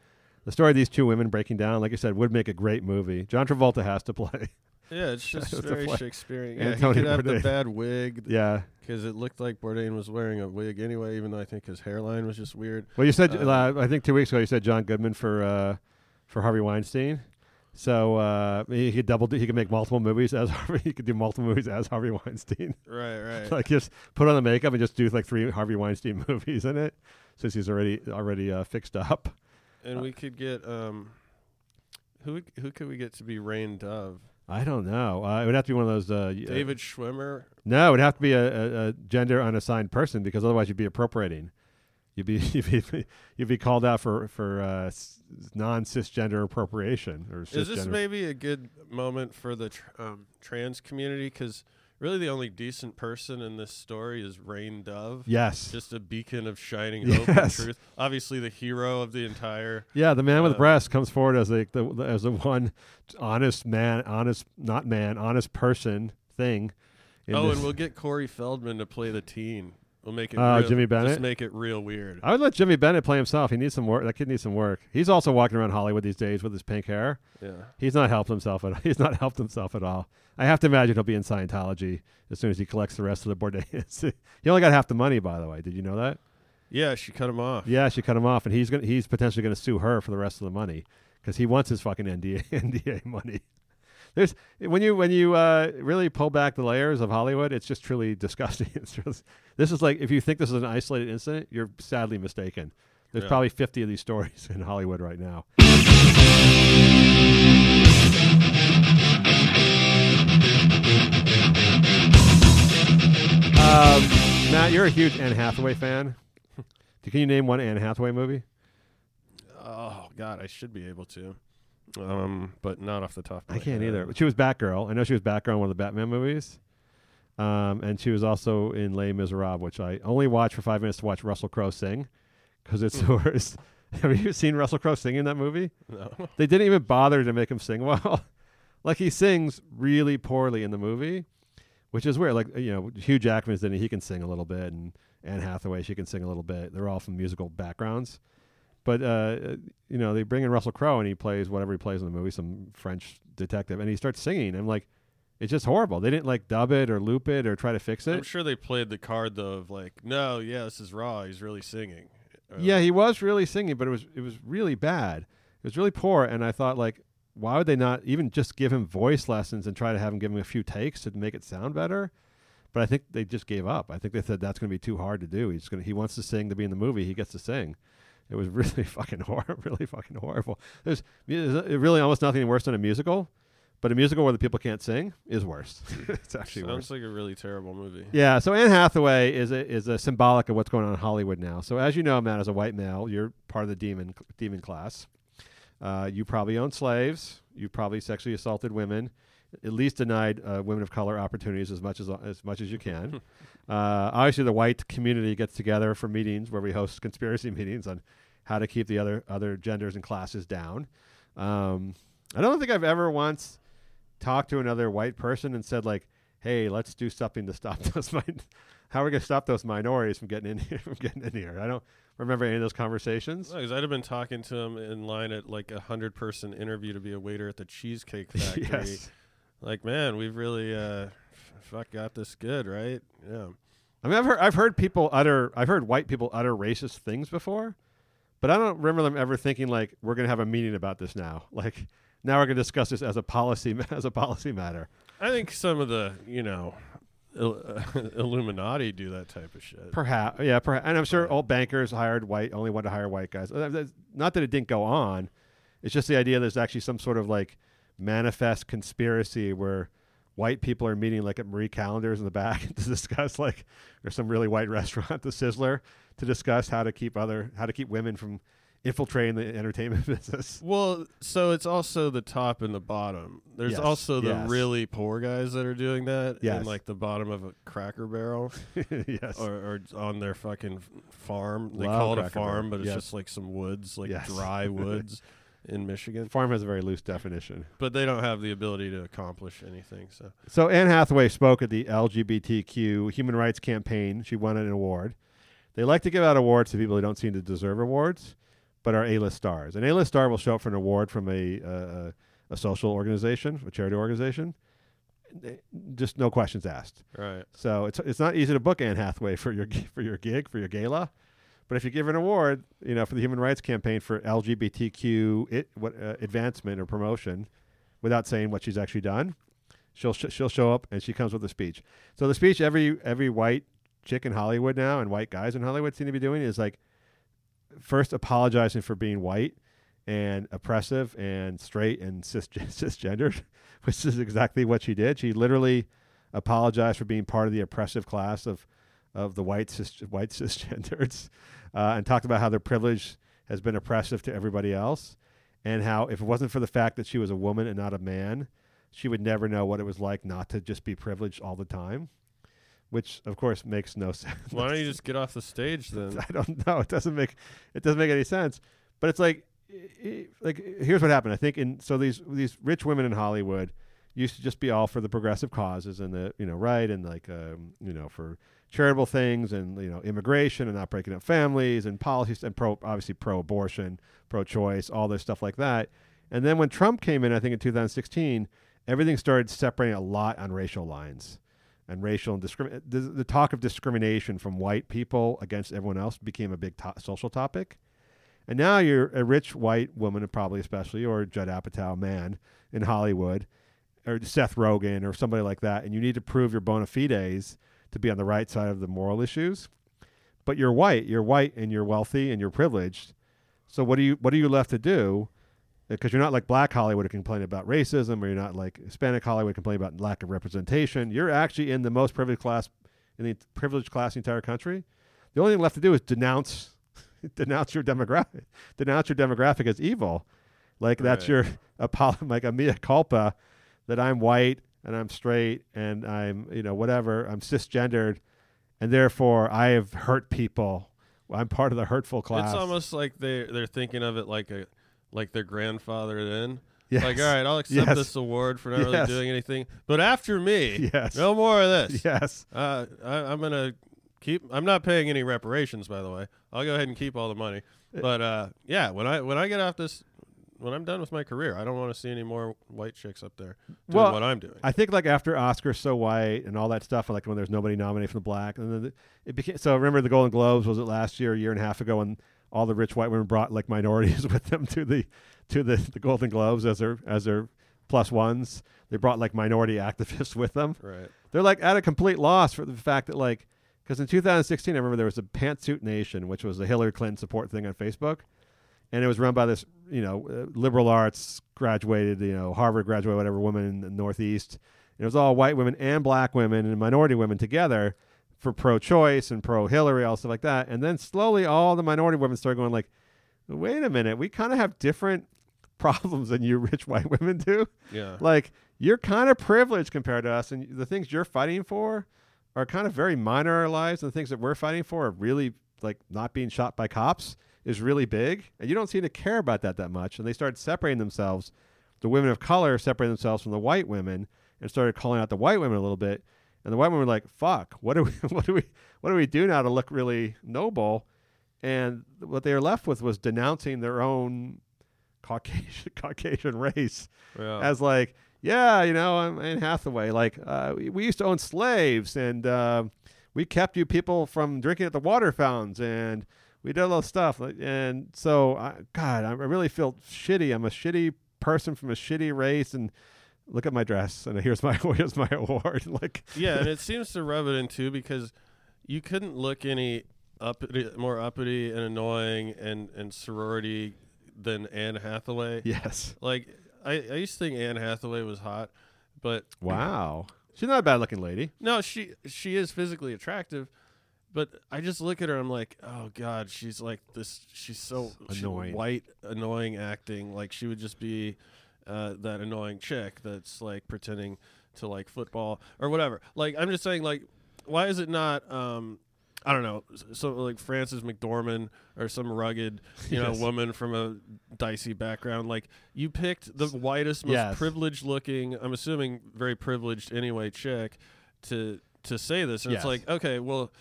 the story of these two women breaking down, like I said, would make a great movie. John Travolta has to play. Yeah, it's just very. Shakespearean. Yeah, he could have the bad wig. Yeah. because it looked like Bourdain was wearing a wig anyway, even though I think his hairline was just weird. Well, you said Uh, uh, I think two weeks ago you said John Goodman for uh, for Harvey Weinstein. So uh, he could double. He could make multiple movies as Harvey. He could do multiple movies as Harvey Weinstein. Right, right. like just put on the makeup and just do like three Harvey Weinstein movies in it, since he's already already uh, fixed up. and we could get um, who who could we get to be Rain Dove? I don't know. Uh, it would have to be one of those. Uh, uh, David Schwimmer. No, it would have to be a, a, a gender unassigned person because otherwise you'd be appropriating. You'd be you'd be, you'd be called out for for uh, non cisgender appropriation or cisgender. Is this maybe a good moment for the tr- um, trans community? Because really, the only decent person in this story is Rain Dove. Yes. just a beacon of shining hope and truth. Obviously, the hero of the entire. Yeah, the man with uh, breasts comes forward as the, the as the one honest man, honest not man, honest person thing. Oh, this. and we'll get Corey Feldman to play the teen. We'll make it. Oh, real, Jimmy Just make it real weird. I would let Jimmy Bennett play himself. He needs some work. That kid needs some work. He's also walking around Hollywood these days with his pink hair. Yeah. he's not helped himself at. He's not helped himself at all. I have to imagine he'll be in Scientology as soon as he collects the rest of the Bourdains. he only got half the money, by the way. Did you know that? Yeah, she cut him off. Yeah, she cut him off, and he's gonna he's potentially going to sue her for the rest of the money because he wants his fucking NDA NDA money. There's when you when you uh, really pull back the layers of Hollywood, it's just truly disgusting. It's just, this is like if you think this is an isolated incident, you're sadly mistaken. There's Yeah. probably 50 of these stories in Hollywood right now. Um, Matt, you're a huge Anne Hathaway fan. Can you name one Anne Hathaway movie? Oh God, I should be able to, um, but not off the top. I can't either. But she was Batgirl. I know she was Batgirl in one of the Batman movies. Um, and she was also in Les Miserables, which I only watched for five minutes to watch Russell Crowe sing because it's the worst. Have you seen Russell Crowe sing in that movie? No. They didn't even bother to make him sing well. like he sings really poorly in the movie, which is weird. Like you know, Hugh Jackman's in it; he can sing a little bit, and Anne Hathaway she can sing a little bit. They're all from musical backgrounds. But uh, you know, they bring in Russell Crowe and he plays whatever he plays in the movie, some French detective, and he starts singing. I'm like, it's just horrible. They didn't like dub it or loop it or try to fix it. I'm sure they played the card though of like, no, yeah, this is raw. He's really singing. Uh, Yeah, he was really singing, but it was it was really bad. It was really poor, and I thought like, why would they not even just give him voice lessons and try to have him give him a few takes to make it sound better? But I think they just gave up. I think they said that's going to be too hard to do. He's going he wants to sing to be in the movie. He gets to sing. It was really fucking horrible. Really fucking horrible. There's, there's really almost nothing worse than a musical, but a musical where the people can't sing is worse. it's actually worse. sounds like a really terrible movie. Yeah, so Anne Hathaway is a, is a symbolic of what's going on in Hollywood now. So as you know, Matt, as a white male, you're part of the demon demon class. Uh, you probably own slaves. You probably sexually assaulted women. At least denied uh, women of color opportunities as much as as much as you can. uh, obviously, the white community gets together for meetings where we host conspiracy meetings on how to keep the other other genders and classes down. Um, I don't think I've ever once talked to another white person and said like, "Hey, let's do something to stop those min- how are we going to stop those minorities from getting in here from getting in here?" I don't remember any of those conversations. Because I'd have been talking to him in line at like a hundred person interview to be a waiter at the Cheesecake Factory. Yes. Like, man, we've really uh, fuck got this good, right? Yeah. I mean, I've heard I've heard people utter I've heard white people utter racist things before, but I don't remember them ever thinking like we're going to have a meeting about this now. Like now we're going to discuss this as a policy as a policy matter. I think some of the, you know, il- Illuminati do that type of shit. Perhaps, yeah, perhaps, and I'm sure all bankers hired white only want to hire white guys. Not that it didn't go on, it's just the idea there's actually some sort of like manifest conspiracy where white people are meeting like at Marie Callender's in the back to discuss like or some really white restaurant, the Sizzler, to discuss how to keep other how to keep women from infiltrating the entertainment business. Well, so it's also the top and the bottom. There's Yes, also the yes. really poor guys that are doing that Yes. in like the bottom of a Cracker Barrel, yes. or, or on their fucking farm. They Love call it a farm, Barrel. but it's Yes. just like some woods, like dry woods in Michigan. Farm has a very loose definition. But they don't have the ability to accomplish anything. So So Anne Hathaway spoke at the LGBTQ Human Rights Campaign. She won an award. They like to give out awards to people who don't seem to deserve awards, but are A-list stars. An A-list star will show up for an award from a uh, a social organization, a charity organization. Just no questions asked. Right. So it's it's not easy to book Anne Hathaway for your for your gig for your gala, but if you give an award, you know, for the Human Rights Campaign for LGBTQ it, what, uh, advancement or promotion, without saying what she's actually done, she'll sh- she'll show up and she comes with a speech. So the speech every every white chick in Hollywood now and white guys in Hollywood seem to be doing is like first apologizing for being white and oppressive and straight and cis- cisgendered, which is exactly what she did. She literally apologized for being part of the oppressive class of of the white cis- white cisgenders, uh, and talked about how their privilege has been oppressive to everybody else, and how if it wasn't for the fact that she was a woman and not a man, she would never know what it was like not to just be privileged all the time. Which of course makes no sense. why don't you just get off the stage then? I don't know. It doesn't make it doesn't make any sense. But it's like like here's what happened. I think in so these these rich women in Hollywood used to just be all for the progressive causes and the you know right and like um, you know for charitable things and you know immigration and not breaking up families and policies and pro obviously pro abortion, pro choice, all this stuff like that. And then when Trump came in, I think in 2016, everything started separating a lot on racial lines and racial and the, the talk of discrimination from white people against everyone else became a big to- social topic. And now you're a rich white woman, probably especially, or Judd Apatow man in Hollywood, or Seth Rogen, or somebody like that, and you need to prove your bona fides to be on the right side of the moral issues. But you're white, you're white, and you're wealthy, and you're privileged. So what do you what are you left to do? Uh, because you're not like Black Hollywood to complain about racism, or you're not like Hispanic Hollywood complaining about lack of representation. You're actually in the most privileged class in the privileged class in the entire country. The only thing left to do is denounce denounce your demographic, denounce your demographic as evil. Like that's your apo- like a mea culpa that I'm white and I'm straight and I'm you know whatever I'm cisgendered, and therefore I have hurt people. I'm part of the hurtful class. It's almost like they they're thinking of it like a like their grandfather then. Yes. Like, all right, I'll accept Yes. this award for not really doing anything, but after me, Yes. no more of this. Yes. uh, I, I'm gonna keep. I'm not paying any reparations, by the way. I'll go ahead and keep all the money. But uh, yeah, when I when I get off this, when I'm done with my career, I don't want to see any more white chicks up there doing well, what I'm doing. I think like after Oscar So White and all that stuff, like when there's nobody nominated for the black, and then it became. So remember the Golden Globes was it last year, a year and a half ago, when all the rich white women brought like minorities with them to the to the, the Golden Globes as their as their plus ones. They brought like minority activists with them. Right. They're like at a complete loss for the fact that like because in 2016 I remember there was a Pantsuit Nation, which was a Hillary Clinton support thing on Facebook, and it was run by this you know uh, liberal arts graduated you know Harvard graduate whatever woman in the Northeast. And it was all white women and black women and minority women together for pro-choice and pro-Hillary, all stuff like that. And then slowly all the minority women started going like, wait a minute, we kind of have different problems than you rich white women do. Yeah. Like you're kind of privileged compared to us, and the things you're fighting for are kind of very minor in our lives, and the things that we're fighting for are really like not being shot by cops is really big, and you don't seem to care about that that much. And they started separating themselves. The women of color separated themselves from the white women and started calling out the white women a little bit. And the white women were like, "Fuck, what do we, what do we, what do we do now to look really noble?" And what they were left with was denouncing their own Caucasian Caucasian race Yeah. as like, yeah, you know, I'm Anne Hathaway. Like, uh, we, we used to own slaves, and uh, we kept you people from drinking at the water fountains, and we did a lot of stuff. And so, I, God, I really feel shitty. I'm a shitty person from a shitty race, and look at my dress, and here's my here's my award. like, yeah, and it seems to rub it in too because you couldn't look any uppity, more uppity and annoying and and sorority than Anne Hathaway. Yes. Like I, I used to think Anne Hathaway was hot, but wow, she's not a bad looking lady. no, she she is physically attractive, But I just look at her. I'm like, oh god, she's like this. She's so she- Annoying. white, annoying acting. Like she would just be uh, that annoying chick that's like pretending to like football or whatever. Like I'm just saying, like, why is it not? Um, I don't know. So like Frances McDormand or some rugged, you know, Yes. woman from a dicey background. Like you picked the whitest, most Yes. privileged looking. I'm assuming very privileged anyway, chick to to say this, and Yes. it's like, okay, well,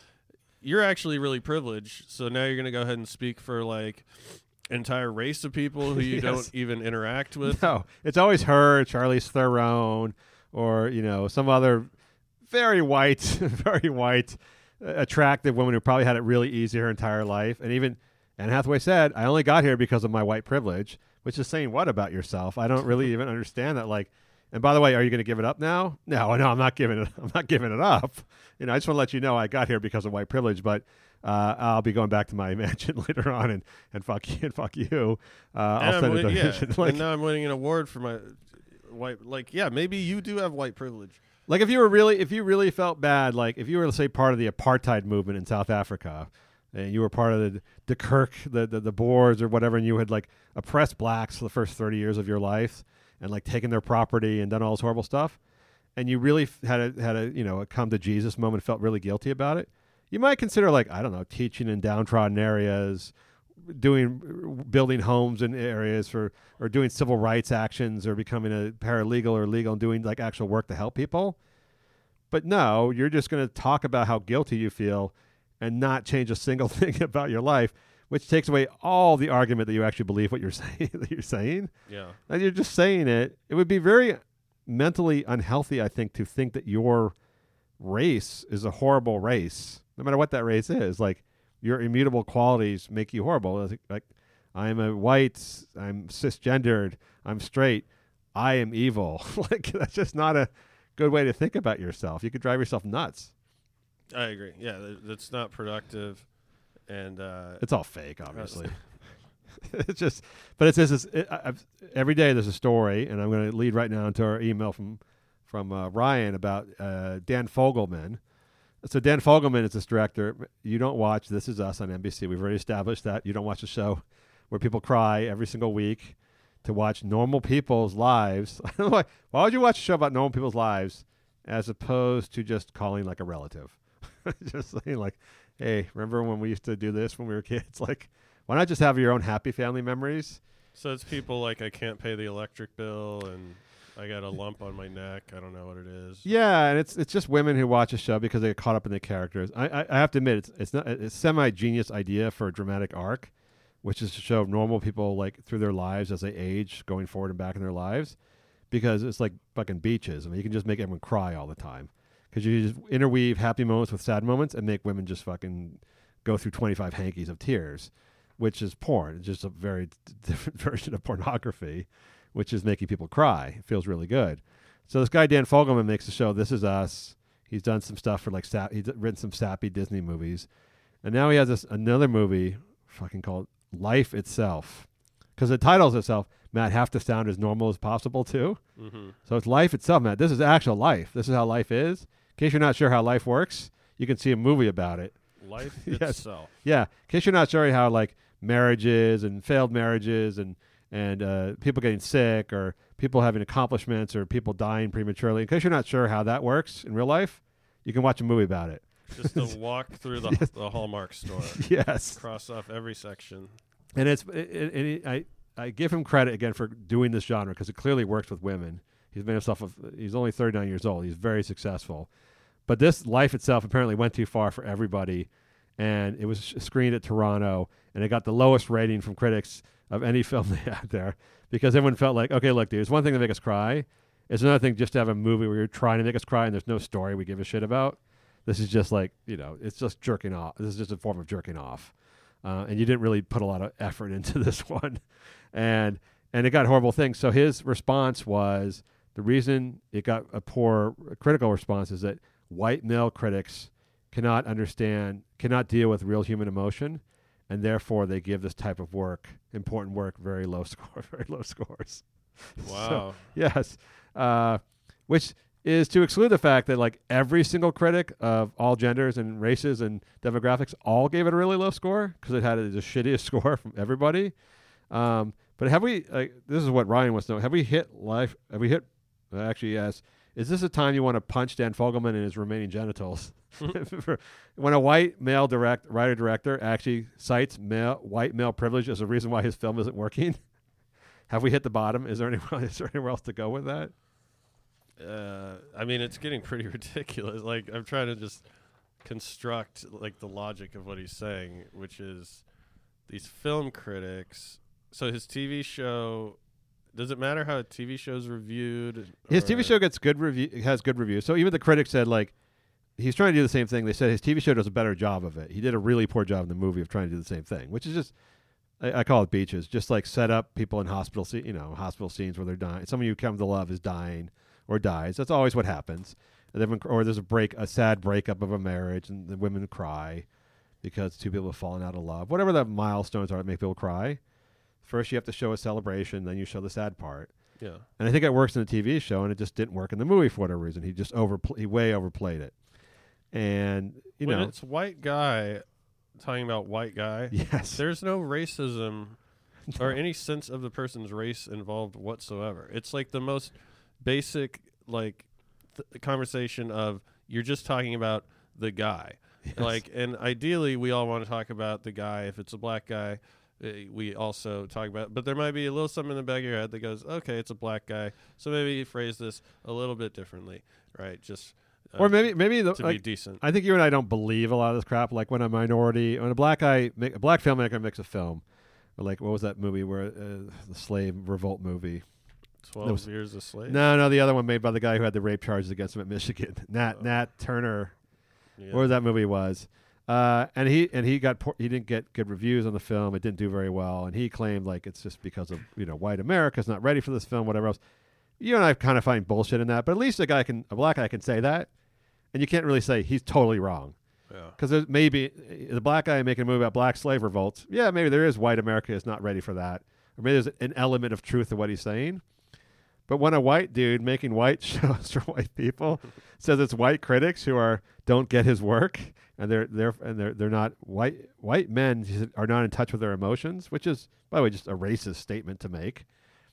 you're actually really privileged. So now you're gonna go ahead and speak for like entire race of people who you Yes. don't even interact with. No, it's always her, Charlize Theron, or you know some other very white, very white, uh, attractive woman who probably had it really easy her entire life. And even Anne Hathaway said, "I only got here because of my white privilege," which is saying what about yourself? I don't really even understand that. Like, and by the way, are you going to give it up now? No, no, I'm not giving it. I'm not giving it up. You know, I just want to let you know I got here because of white privilege, but. Uh, I'll be going back to my mansion later on and, and fuck you and fuck you. Uh, I'll And I'm send a winning- yeah. Like, and now I'm winning an award for my white. Like, yeah, maybe you do have white privilege. Like if you were really, if you really felt bad, like if you were, say, part of the apartheid movement in South Africa, and you were part of the the Kirk, the, the the boards or whatever, and you had like oppressed blacks for the first thirty years of your life, and like taken their property and done all this horrible stuff, and you really had a had a you know a come to Jesus moment, felt really guilty about it, you might consider like I don't know, teaching in downtrodden areas, doing building homes in areas for or doing civil rights actions or becoming a paralegal or legal and doing like actual work to help people. But no, you're just going to talk about how guilty you feel and not change a single thing about your life, which takes away all the argument that you actually believe what you're saying that you're saying. Yeah. And you're just saying it. It would be very mentally unhealthy, I think, to think that your race is a horrible race, no matter what that race is. Like your immutable qualities make you horrible. Like, like I'm a white, I'm cisgendered, I'm straight, I am evil. like that's just not a good way to think about yourself. You could drive yourself nuts. I agree. Yeah, that's not productive, and uh, It's all fake, obviously. it's just, but it's this is it, I- every day there's a story, and I'm going to lead right now into our email from from uh, Ryan about uh, Dan Fogelman. So Dan Fogelman is this director. You don't watch This Is Us on NBC. We've already established that you don't watch a show where people cry every single week to watch normal people's lives. I don't know why. Why would you watch a show about normal people's lives as opposed to just calling like a relative? just saying like, hey, remember when we used to do this when we were kids? Like, why not just have your own happy family memories? so it's people like I can't pay the electric bill, and I got a lump on my neck. I don't know what it is. Yeah, and it's it's just women who watch a show because they get caught up in the characters. I I, I have to admit it's it's not it's a semi genius idea for a dramatic arc, which is to show normal people like through their lives as they age, going forward and back in their lives, because it's like fucking beaches. I mean, you can just make everyone cry all the time because you just interweave happy moments with sad moments and make women just fucking go through twenty five hankies of tears, which is porn. It's just a very different version of pornography, which is making people cry. It feels really good. So this guy Dan Fogelman makes the show This Is Us. He's done some stuff for like sap- he's written some sappy Disney movies, and now he has this another movie fucking called Life Itself, because it titles itself Matt have to sound as normal as possible too. Mhm. So it's life itself, Matt. This is actual life. This is how life is. In case you're not sure how life works, you can see a movie about it. Life Yes. itself. Yeah. In case you're not sure how like marriages and failed marriages and and uh, people getting sick or people having accomplishments or people dying prematurely. In case you're not sure how that works in real life, you can watch a movie about it. Just to walk through the, Yes. the Hallmark store. Yes. Cross off every section. and it's it, it, it- I I give him credit again for doing this genre because it clearly works with women. He's made himself. A, he's only 39 years old. He's very successful, but this life itself apparently went too far for everybody, and it was screened at Toronto, and it got the lowest rating from critics of any film they had there because everyone felt like, okay, look, dude, it's one thing to make us cry. It's another thing just to have a movie where you're trying to make us cry and there's no story we give a shit about. This is just like you know, it's just jerking off. This is just a form of jerking off uh, and you didn't really put a lot of effort into this one, and and it got horrible things. So his response was the reason it got a poor critical response is that white male critics cannot understand, cannot deal with real human emotion, and therefore they give this type of work, important work, very low score, very low scores. So, Wow. yes, uh, which is to exclude the fact that like every single critic of all genders and races and demographics all gave it a really low score because it had the shittiest score from everybody. Um, but have we? Like, this is what Ryan wants to know. Have we hit life? Have we hit? Actually, yes. Is this a time you want to punch Dan Fogelman in his remaining genitals? when a white male direct writer director actually cites male white male privilege as a reason why his film isn't working, have we hit the bottom? Is there anywhere is there anywhere else to go with that? Uh, I mean, it's getting pretty ridiculous. Like, I'm trying to just construct like the logic of what he's saying, which is these film critics. So his TV show. Does it matter how a TV show's reviewed? His TV show gets good review has good reviews. So even the critics said like he's trying to do the same thing. They said his TV show does a better job of it. He did a really poor job in the movie of trying to do the same thing, which is just I, I call it beaches. Just like set up people in hospital, sce- you know, hospital scenes where they're dying. Someone you come to love is dying or dies. That's always what happens. And then or there's a break, a sad breakup of a marriage, and the women cry because two people have fallen out of love. Whatever the milestones are that make people cry. First, you have to show a celebration, then you show the sad part. Yeah. And I think it works in the TV show, and it just didn't work in the movie for whatever reason. He just over he way overplayed it, and you when know, it's white guy talking about white guy. Yes. There's no racism or any sense of the person's race involved whatsoever. It's like the most basic like th- conversation of you're just talking about the guy. Like and ideally we all want to talk about the guy if it's a black guy we also talk about but there might be a little something in the back of your head that goes okay it's a black guy so maybe you phrase this a little bit differently right just uh, or maybe maybe the, to like, be decent I think you and I don't believe a lot of this crap. Like when a minority, when a black guy, make, a black filmmaker makes a film, or like what was that movie where uh, the slave revolt movie? 12 was- years a slave No, no, the other one made by the guy who had the rape charges against him at Michigan. Nat Nat Turner. Yeah. That movie was? Uh, and he and he got por- he didn't get good reviews on the film. It didn't do very well, and he claimed like it's just because of you know white America's not ready for this film, whatever else. You and I kind of find bullshit in that, but at least a guy can a black guy can say that, and you can't really say he's totally wrong. Yeah. Because there's maybe the black guy making a movie about black slave revolts. Yeah, maybe there is white America is not ready for that, or maybe there's an element of truth to what he's saying. But when a white dude making white shows for white people says it's white critics who are don't get his work and they're they're and they're they're not white white men are not in touch with their emotions, which is by the way just a racist statement to make.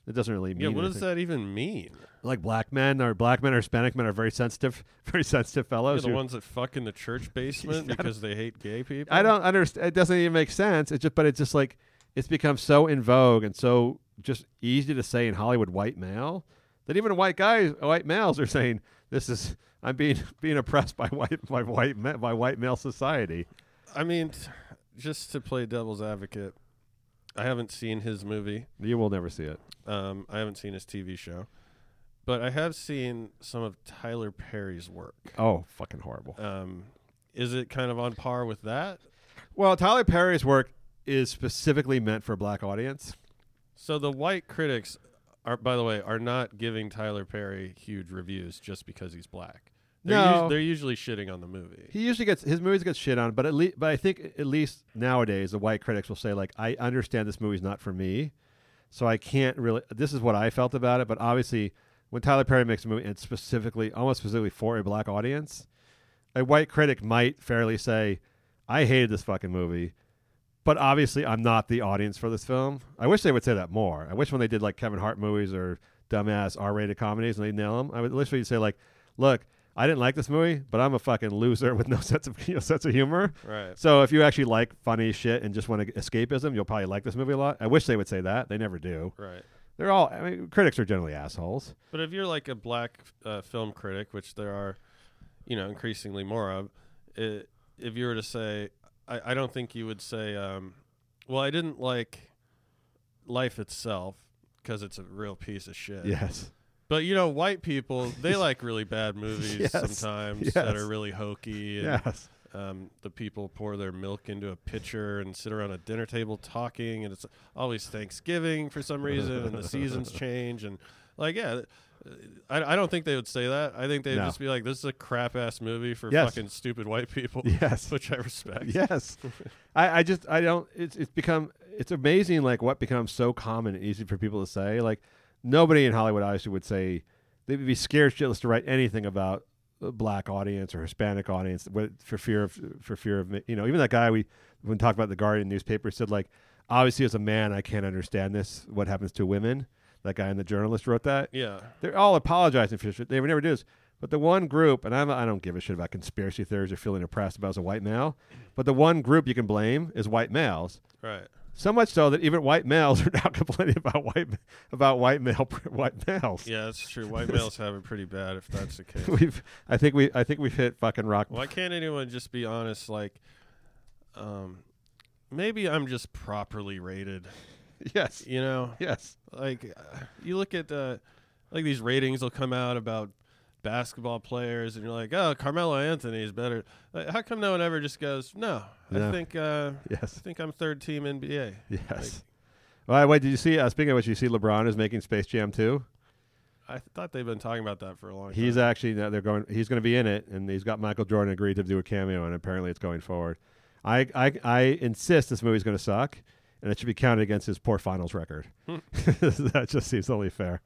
It doesn't really mean yeah what does that even mean Like black men or black men or Hispanic men are very sensitive, very sensitive fellows. the who- ones that fuck in the church basement because they hate gay people. I don't understand. It doesn't even make sense. It's just, but it's just like it's become so in vogue and so just easy to say in Hollywood, white male, that even white guys, white males, are saying this is I'm being being oppressed by white by white ma- by white male society. I mean, just to play devil's advocate, I haven't seen his movie. You will never see it. Um, I haven't seen his TV show, but I have seen some of Tyler Perry's work. Oh, fucking horrible. Um, is it kind of on par with that? Well, Tyler Perry's work is specifically meant for a black audience. So the white critics are, by the way, are not giving Tyler Perry huge reviews just because he's black. They're, No. us- they're usually shitting on the movie. He usually gets his movies get shit on, but at least, but I think at least nowadays the white critics will say like, I understand this movie's not for me, so I can't really. This is what I felt about it, but obviously, when Tyler Perry makes a movie, and it's specifically, almost specifically for a black audience, a white critic might fairly say, I hated this fucking movie, but obviously I'm not the audience for this film. I wish they would say that more. I wish when they did like Kevin Hart movies or dumbass R-rated comedies and they nail them, I would wish they'd say like, look. I didn't like this movie, but I'm a fucking loser with no sense of you know, sense of humor. Right. So if you actually like funny shit and just want to escapism, you'll probably like this movie a lot. I wish they would say that. They never do. Right. They're all. I mean, critics are generally assholes. But if you're like a black uh, film critic, which there are, you know, increasingly more of, it, if you were to say, I, I don't think you would say, um, well, I didn't like life itself because it's a real piece of shit. Yes. But you know, white people they like really bad movies Yes. sometimes that are really hokey. And, Yes. Um, the people pour their milk into a pitcher and sit around a dinner table talking, and it's always Thanksgiving for some reason, and the seasons change, and like, yeah, I, I don't think they would say that. I think they'd No. just be like, "This is a crap ass movie for Yes. fucking stupid white people." Yes. which I respect. Yes. I, I just I don't. It's it's become it's amazing like what becomes so common and easy for people to say. Like nobody in Hollywood obviously would say they would be scared shitless to write anything about a black audience or Hispanic audience what- for fear of for fear of you know even that guy we when talked about the Guardian newspaper said like obviously as a man I can't understand this what happens to women that guy and the journalist wrote that Yeah. they're all apologizing for shit they would never do this but the one group and I'm, I don't give a shit about conspiracy theories or feeling oppressed about as a white male but the one group you can blame is white males Right. so much so that even white males are now complaining about white about white male white males Yeah, that's true. White males have it pretty bad if that's the case. we've I think we I think we've hit fucking rock. Why can't anyone just be honest? Like, um, maybe I'm just properly rated. Yes. You know. Yes. Like, uh, you look at uh, like these ratings will come out about basketball players, and you're like, oh, Carmelo Anthony is better. Like, how come no one ever just goes, no, No. I think, uh, Yes. I think I'm third team NBA. Yes. Well, wait, did you see? Uh, speaking of which, you see LeBron is making Space Jam 2? I thought they've been talking about that for a long time. He's actually no, they're going. He's going to be in it, and he's got Michael Jordan agreed to do a cameo, and apparently it's going forward. I I, I insist this movie's going to suck, and it should be counted against his poor finals record. Hmm. that just seems only fair.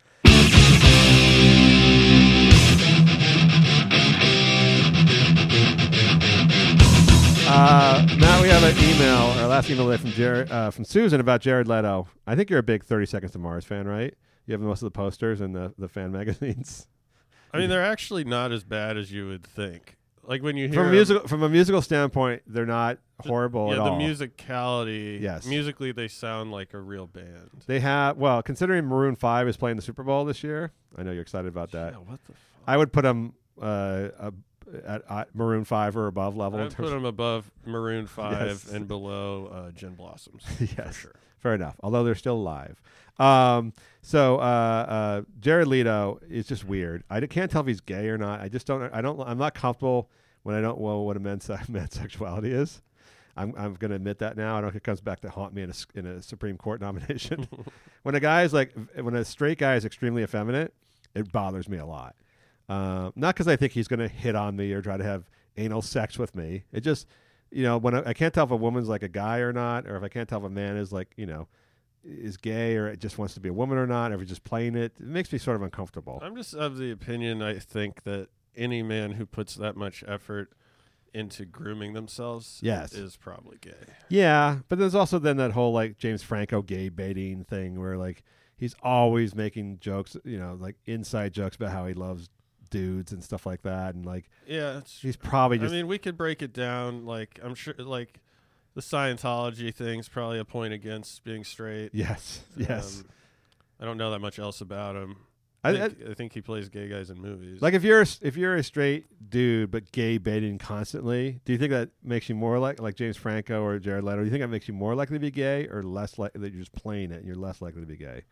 Uh, Matt, we have an email, our last email today from Jared, uh, from Susan about Jared Leto. I think you're a big Thirty Seconds to Mars fan, right? You have most of the posters and the, the fan magazines. I mean, they're actually not as bad as you would think. Like when you hear from a musical from a musical standpoint, they're not horrible yeah, the all. musicality. Yes. musically they sound like a real band. They have well, considering Maroon Five is playing the Super Bowl this year. I know you're excited about that. Yeah, what the I would put them uh, at uh, Maroon Five or above level. I would put them above Maroon Five Yes. and below uh, Gin Blossoms. yes, fair enough. Although they're still alive. Um, so uh, uh, Jared Leto is just weird. I can't tell if he's gay or not. I just don't. I don't. I'm not comfortable when I don't know what a man's, man's sexuality is. I'm, I'm going to admit that now. I don't know if it comes back to haunt me in a, in a Supreme Court nomination. when a guy is like, when a straight guy is extremely effeminate, it bothers me a lot. Uh, not because I think he's going to hit on me or try to have anal sex with me. It just, you know, when I, I can't tell if a woman's like a guy or not, or if I can't tell if a man is like, you know, is gay or just wants to be a woman or not, or if he's just playing it. It makes me sort of uncomfortable. I'm just of the opinion. I think that any man who puts that much effort into grooming themselves Yes. is probably gay. Yeah, but there's also then that whole like James Franco gay baiting thing where like he's always making jokes, you know, like inside jokes about how he loves dudes and stuff like that, and like Yeah, it's, he's probably just I mean, we could break it down. Like I'm sure, like the Scientology thing's probably a point against being straight. Yes, yes. Um, I don't know that much else about him. I- I, think, I think he plays gay guys in movies. like if you're a, if you're a straight dude but gay baiting constantly, do you think that makes you more like like James Franco or Jared Leto? Do you think that makes you more likely to be gay or less likely that you're just playing it and you're less likely to be gay?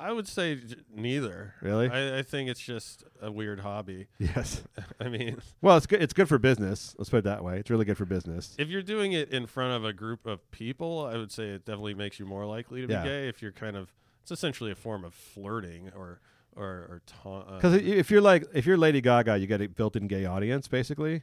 I would say j- neither. Really? I, I think it's just a weird hobby. Yes. I mean, Well, it's good. It's good for business. Let's put it that way. It's really good for business. if you're doing it in front of a group of people, I would say it definitely makes you more likely to be Yeah. gay. If you're kind of, it's essentially a form of flirting or or or ta- uh, Because if you're like if you're Lady Gaga, you get a built-in gay audience basically.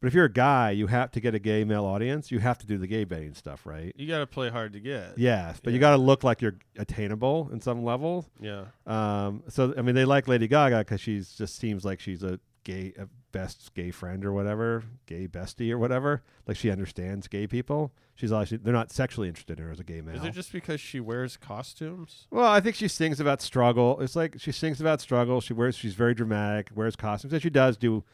But if you're a guy, you have to get a gay male audience. You have to do the gay baiting stuff, right? you got to play hard to get. Yes, but you got to look like you're attainable in some level. Yeah. Um. So I mean, they like Lady Gaga because she's just seems like she's a gay, a best gay friend or whatever, gay bestie or whatever. Like she understands gay people. She's actually they're not sexually interested in her as a gay male. Is it just because she wears costumes? Well, I think she sings about struggle. It's like she sings about struggle. She wears. She's very dramatic. Wears costumes, and she does do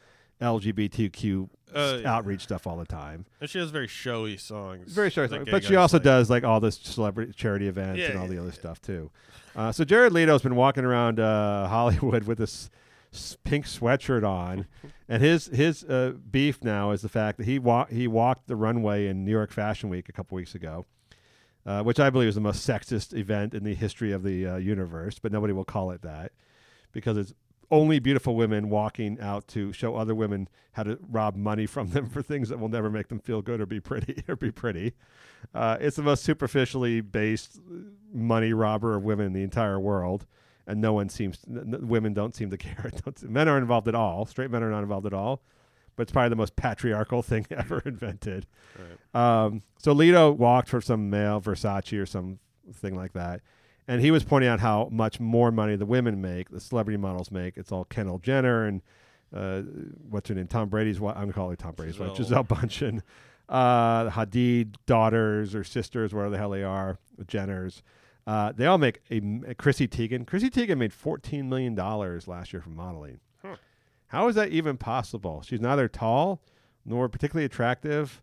LGBTQ Uh, outreach stuff all the time. And she has very showy songs. Very that gay but she also like. does like all this celebrity charity events Yeah, and all the yeah, other stuff too. Uh, so Jared Leto's been walking around uh, Hollywood with this pink sweatshirt on, and his his uh, beef now is the fact that he wa- he walked the runway in New York Fashion Week a couple weeks ago, uh, which I believe is the most sexist event in the history of the uh, universe, but nobody will call it that because it's only beautiful women walking out to show other women how to rob money from them for things that will never make them feel good or be pretty or be pretty. Uh, it's the most superficially based money robber of women in the entire world, and no one seems n- n- women don't seem to care. Men aren't involved at all. Straight men are not involved at all. But it's probably the most patriarchal thing ever invented. Um, so Leto walked for some male Versace or some thing like that, And he was pointing out how much more money the women make, the celebrity models make. It's all Kendall Jenner and uh, what's her name, Tom Brady's wife. I'm gonna call her Tom Brady's wife, Gisele. Gisele Bündchen. Uh, Hadid daughters or sisters, whatever the hell they are, the Jenners. Uh, they all make a, a Chrissy Teigen. Chrissy Teigen made fourteen million dollars last year from modeling. Huh. How is that even possible? She's neither tall, nor particularly attractive,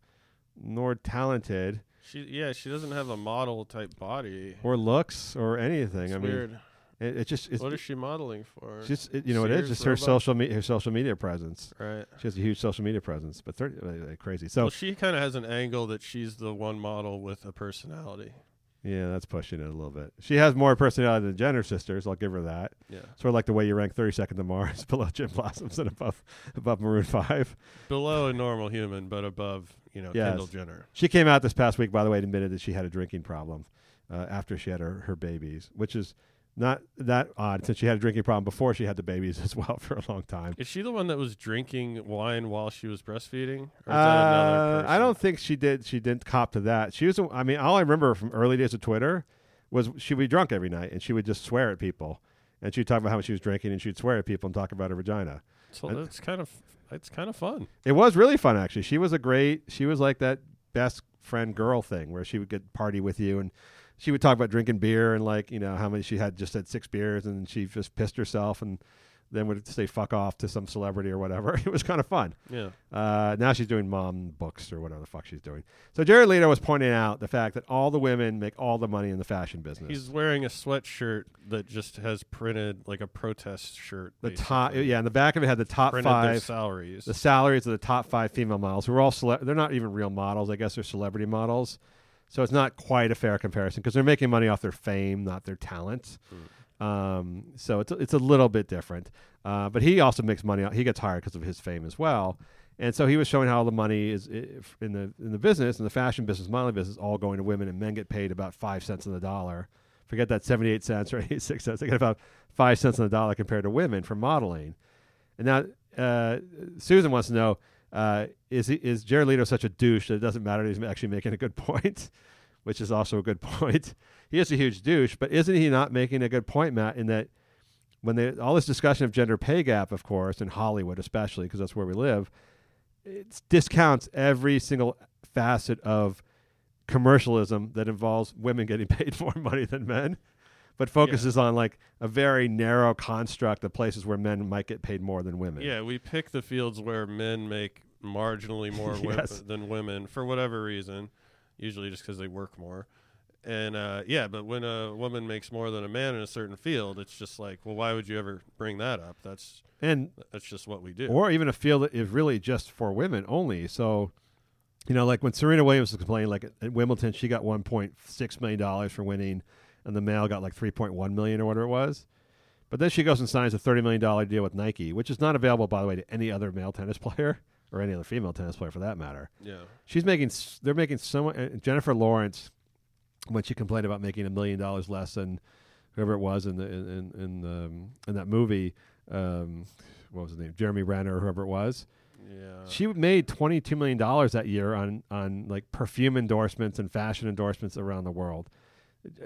nor talented, She yeah, she doesn't have a model type body. or looks, or anything. It's I mean, weird. it, it just it's, what is she modeling for? just it, you know what it is Sears just her social me- her social media presence. Right. She has a huge social media presence, but 30, uh, crazy. So well, she kind of has an angle that she's the one model with a personality. Yeah, that's pushing it a little bit. She has more personality than Jenner sisters. I'll give her that. Yeah. Sort of like the way you rank Thirty Seconds to Mars, below Gin Blossoms and above above Maroon Five. Below a normal human, but above, you know, Yes. Kendall Jenner. She came out this past week, by the way, and admitted that she had a drinking problem uh, after she had her, her babies, which is not that odd since she had a drinking problem before she had the babies as well for a long time. Is she the one that was drinking wine while she was breastfeeding? Or is Uh? I don't think she did. She didn't cop to that. She was. I mean, all I remember from early days of Twitter was she would be drunk every night and she would just swear at people, and she'd talk about how much she was drinking and she'd swear at people and talk about her vagina. So And- that's kind of it's kind of fun. It was really fun, actually. She was a great. She was like that best friend girl thing where she would get party with you and she would talk about drinking beer and like you know how many she had just had six beers and she just pissed herself and then would say fuck off to some celebrity or whatever. It was kind of fun. Yeah. Uh, now she's doing mom books or whatever the fuck she's doing. So Jared Leto was pointing out the fact that all the women make all the money in the fashion business. He's wearing a sweatshirt that just has printed like a protest shirt. the basically. top, yeah, and the back of it had the top Printed five salaries. The salaries of the top five female models, who are all cele- they're not even real models. I guess they're celebrity models. So it's not quite a fair comparison because they're making money off their fame, not their talent. Um, so it's a, it's a little bit different. Uh, but he also makes money. He gets hired because of his fame as well. And so he was showing how all the money is in the in the business, in the fashion business, modeling business, all going to women, and men get paid about five cents on the dollar. Forget that seventy eight cents or eighty six cents. They get about five cents on the dollar compared to women for modeling. And now uh, Susan wants to know: uh, Is he, is Jared Leto such a douche that it doesn't matter? that He's actually making a good point, which is also a good point. He is a huge douche, but isn't he not making a good point, Matt? In that when they all this discussion of gender pay gap, of course, in Hollywood especially, because that's where we live, it discounts every single facet of commercialism that involves women getting paid more money than men, but focuses on like a very narrow construct of places where men might get paid more than women. Yeah, we pick the fields where men make marginally more Yes. than women for whatever reason, usually just because they work more. And uh, yeah, but when a woman makes more than a man in a certain field, it's just like, well, why would you ever bring that up? That's And that's just what we do. or even a field that is really just for women only. So, you know, like when Serena Williams was complaining, like at, at Wimbledon, she got one point six million dollars for winning, and the male got like three point one million or whatever it was. But then she goes and signs a thirty million dollar deal with Nike, which is not available, by the way, to any other male tennis player or any other female tennis player for that matter. Yeah. she's making. They're making so much. Jennifer Lawrence, when she complained about making a million dollars less than whoever it was in the in in in, um, in that movie, um, what was his name, Jeremy Renner, or whoever it was. Yeah. She made twenty two million dollars that year on on like perfume endorsements and fashion endorsements around the world.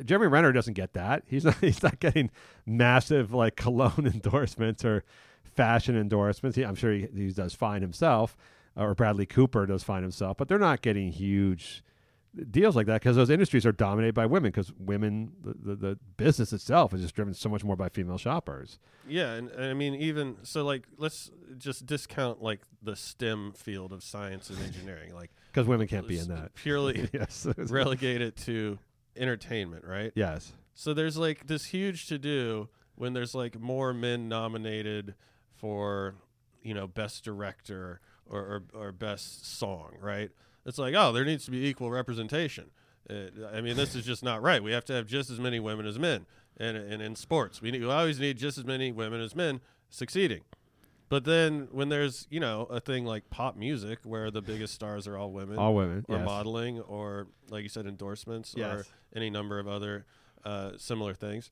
Jeremy Renner doesn't get that. He's not he's not getting massive like cologne endorsements or fashion endorsements. He, I'm sure he, he does fine himself, uh, or Bradley Cooper does fine himself, but they're not getting huge deals like that because those industries are dominated by women because women the, the, the business itself is just driven so much more by female shoppers. Yeah, and, and I mean even so like let's just discount like the STEM field of science and engineering like because women can't be in that. Purely Yes. relegate it to entertainment, right? Yes. So there's like this huge to do when there's like more men nominated for, you know, best director or, or, or best song, right? It's like, oh, there needs to be equal representation. Uh, I mean, this is just not right. We have to have just as many women as men. And, and in sports, we, need, we always need just as many women as men succeeding. But then when there's, you know, a thing like pop music where the biggest stars are all women, All women, or yes. modeling, or like you said, endorsements, or any number of other uh, similar things.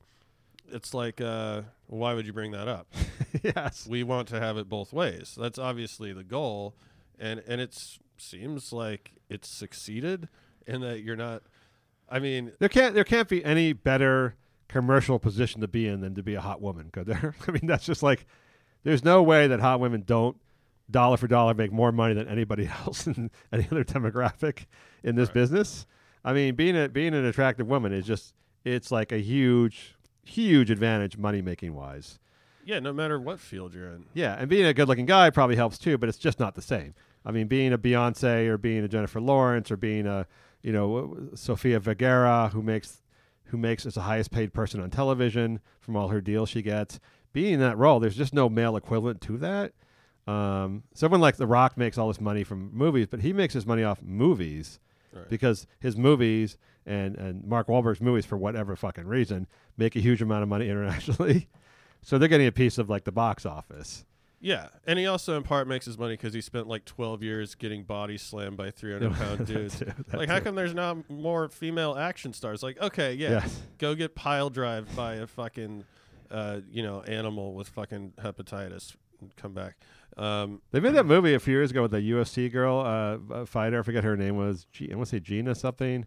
It's like, uh, why would you bring that up? yes, we want to have it both ways. That's obviously the goal, and and it seems like it's succeeded in that you're not. I mean, There can't there can't be any better commercial position to be in than to be a hot woman. Could there? I mean, that's just like there's no way that hot women don't dollar for dollar make more money than anybody else in any other demographic in this business. I mean, being a being an attractive woman is just it's like a huge huge advantage money making wise. Yeah, no matter what field you're in. Yeah, and being a good looking guy probably helps too, but it's just not the same. I mean, being a Beyonce or being a Jennifer Lawrence or being a you know Sofia Vergara who makes who makes is the highest paid person on television from all her deals she gets. Being in that role, there's just no male equivalent to that. Um, someone like The Rock makes all this money from movies, but he makes his money off movies Right. because his movies and, and Mark Wahlberg's movies, for whatever fucking reason, make a huge amount of money internationally. so they're getting a piece of like the box office. Yeah, and he also in part makes his money because he spent like 12 years getting body slammed by 300 pound dudes. too, like, how too. come there's not more female action stars? Like, okay, yeah, Yes. go get pile drive by a fucking, uh, you know, animal with fucking hepatitis. and Come back. Um, They made that movie a few years ago with the UFC girl uh, uh, fighter. I forget her name was. G- I want to say Gina something.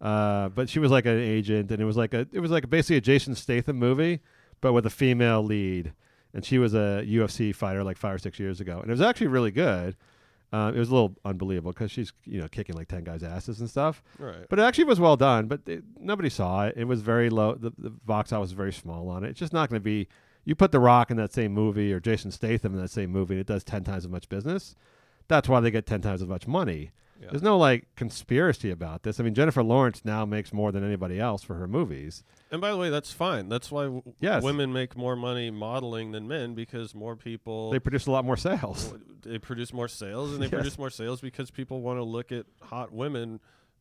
Uh, but she was like an agent, and it was like a it was like basically a Jason Statham movie, but with a female lead. And she was a UFC fighter like five or six years ago, and it was actually really good. Uh, it was a little unbelievable because she's you know kicking like ten guys' asses and stuff. Right. But it actually was well done. But it, nobody saw it. It was very low. The, the box office was very small on it. It's just not going to be. You put The Rock in that same movie or Jason Statham in that same movie, and it does ten times as much business. That's why they get ten times as much money. Yeah. There's no like conspiracy about this. I mean, Jennifer Lawrence now makes more than anybody else for her movies. and by the way, that's fine. That's why w- Yes. women make more money modeling than men because more people They produce a lot more sales. they produce more sales, and they Yes. produce more sales because people want to look at hot women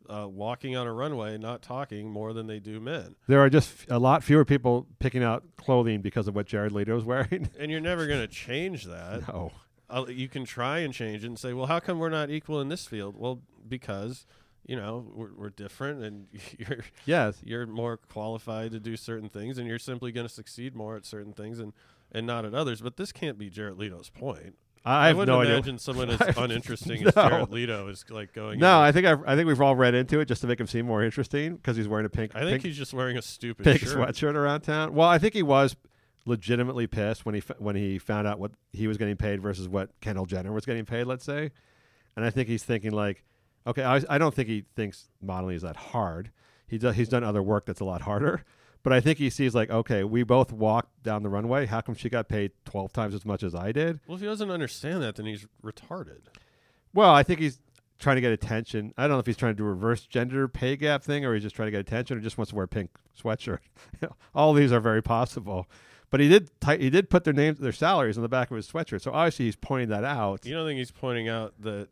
uh, walking on a runway, not talking, more than they do men. There are just a lot fewer people picking out clothing because of what Jared Leto is wearing. And you're never going to change that. No. Uh, you can try and change it and say, well, how come we're not equal in this field? Well, because you know we're, we're different, and you're Yes. you're more qualified to do certain things, and you're simply going to succeed more at certain things and and not at others. But this can't be Jared Leto's point. I have wouldn't no idea. imagine someone as I uninteresting as. Jared Leto is like going. No. I think I've, I think we've all read into it just to make him seem more interesting because he's wearing a pink. I think pink, he's just wearing a stupid pink shirt. sweatshirt around town. Well, I think he was legitimately pissed when he when he found out what he was getting paid versus what Kendall Jenner was getting paid. Let's say, and I think he's thinking like, okay, I, I don't think he thinks modeling is that hard. He does, he's done other work that's a lot harder. But I think he sees like, okay, we both walked down the runway. How come she got paid twelve times as much as I did? Well, if he doesn't understand that, then he's retarded. Well, I think he's trying to get attention. I don't know if he's trying to do a reverse gender pay gap thing or he's just trying to get attention or just wants to wear a pink sweatshirt. All these are very possible. But he did he did put their names their salaries on the back of his sweatshirt. So obviously he's pointing that out. You don't think he's pointing out that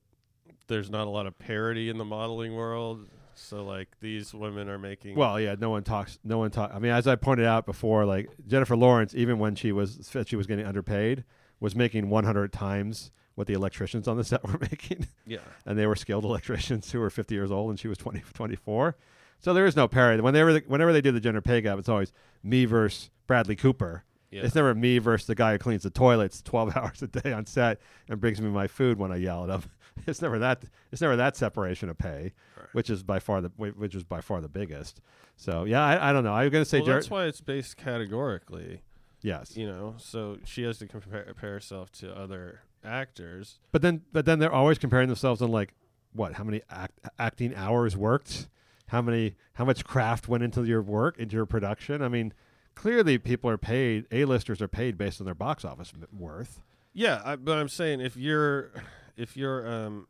there's not a lot of parity in the modeling world? So like these women are making Well, yeah, no one talks no one talk I mean, as I pointed out before, like Jennifer Lawrence even when she was said she was getting underpaid was making 100 times what the electricians on the set were making. Yeah. and they were skilled electricians who were 50 years old and she was 20 24 so there is no parity whenever whenever they do the gender pay gap it's always me versus bradley cooper Yeah. it's never me versus the guy who cleans the toilets 12 hours a day on set and brings me my food when i yell at him it's never that it's never that separation of pay which is by far the which is by far the biggest so yeah i, I don't know i'm going to say well, Jared, that's why it's based categorically. yes You know, so she has to compare, compare herself to other actors. But then, but then they're always comparing themselves on like what? How many act, acting hours worked? How many? How much craft went into your work, into your production? I mean, clearly people are paid. A-listers are paid based on their box office worth. Yeah, I, but I'm saying if you're if you're um,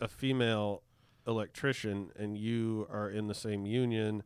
a female electrician and you are in the same union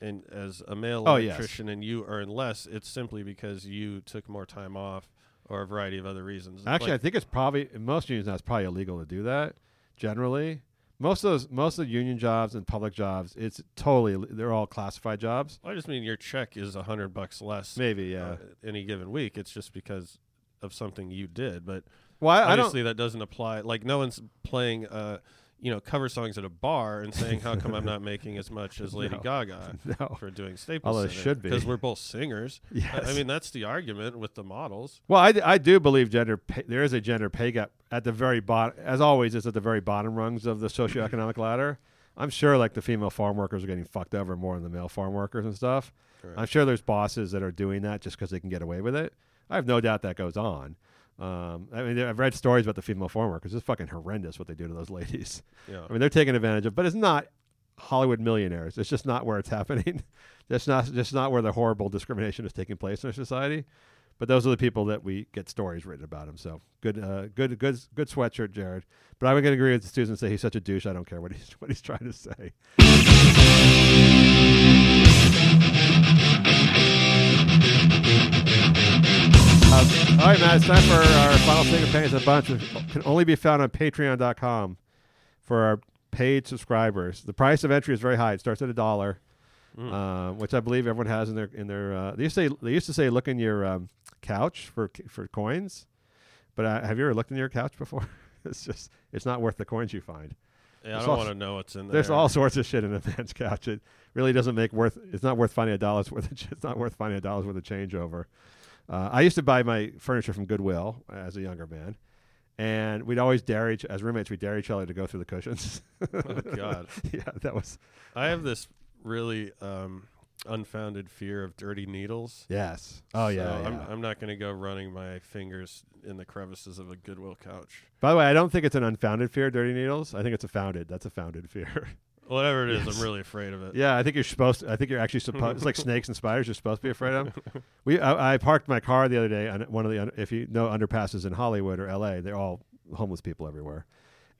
and as a male Oh, yes. electrician and you earn less, it's simply because you took more time off or a variety of other reasons. Actually, Like- I think it's probably in most unions now. It's probably illegal to do that. Generally, most of those, most of the union jobs and public jobs, it's totally. They're all classified jobs. I just mean your check is a hundred bucks less. Maybe, yeah. uh, any given week. It's just because of something you did, but Well, I don't- obviously that doesn't apply. Like no one's playing, uh, you know, cover songs at a bar and saying, "How come I'm not making as much as Lady No. Gaga No. for doing Staples?" Although it should be. because we're both singers. I- I, mean that's the argument with the models. Well, I, d- I do believe gender pay, there is a gender pay gap at the very bottom. As always, it's at the very bottom rungs of the socioeconomic ladder. I'm sure like the female farm workers are getting fucked over more than the male farm workers and stuff. Right. I'm sure there's bosses that are doing that just because they can get away with it. I have no doubt that goes on. Um, I mean, I've read stories about the female farm workers. It's fucking horrendous what they do to those ladies. Yeah. I mean, they're taking advantage of, but it's not Hollywood millionaires. It's just not where it's happening. That's not just not where the horrible discrimination is taking place in our society. But those are the people that we get stories written about him. So good, uh, good, good, good sweatshirt, Jared. But I'm going to agree with the students and say he's such a douche. I don't care what he's what he's trying to say. Um, all right, Matt. It's time for our final segment. Pennies a bunch. Which can only be found on Patreon.com for our paid subscribers. The price of entry is very high. It starts at a dollar, Mm. uh, which I believe everyone has in their in their. Uh, they used to say they used to say look in your um, couch for for coins, but uh, have you ever looked in your couch before? it's just it's not worth the coins you find. Yeah, I don't want to know what's in there. There's all sorts of shit in a man's couch. It really doesn't make worth. It's not worth finding a dollar's worth. Of, it's not worth finding a dollar's worth of change over. Uh, I used to buy my furniture from Goodwill as a younger man, and we'd always dare each as roommates. We dare each other to go through the cushions. Oh God. yeah, that was. I have this really um, unfounded fear of dirty needles. Yes. Oh, yeah, So I'm. I'm not going to go running my fingers in the crevices of a Goodwill couch. By the way, I don't think it's an unfounded fear, dirty needles. I think it's a founded. That's a founded fear. Whatever it is, Yes. I'm really afraid of it. Yeah, I think you're supposed. To, I think you're actually supposed. it's like snakes and spiders. You're supposed to be afraid of. We. I, I parked my car the other day on one of the. If you know underpasses in Hollywood or L.A., they're all homeless people everywhere,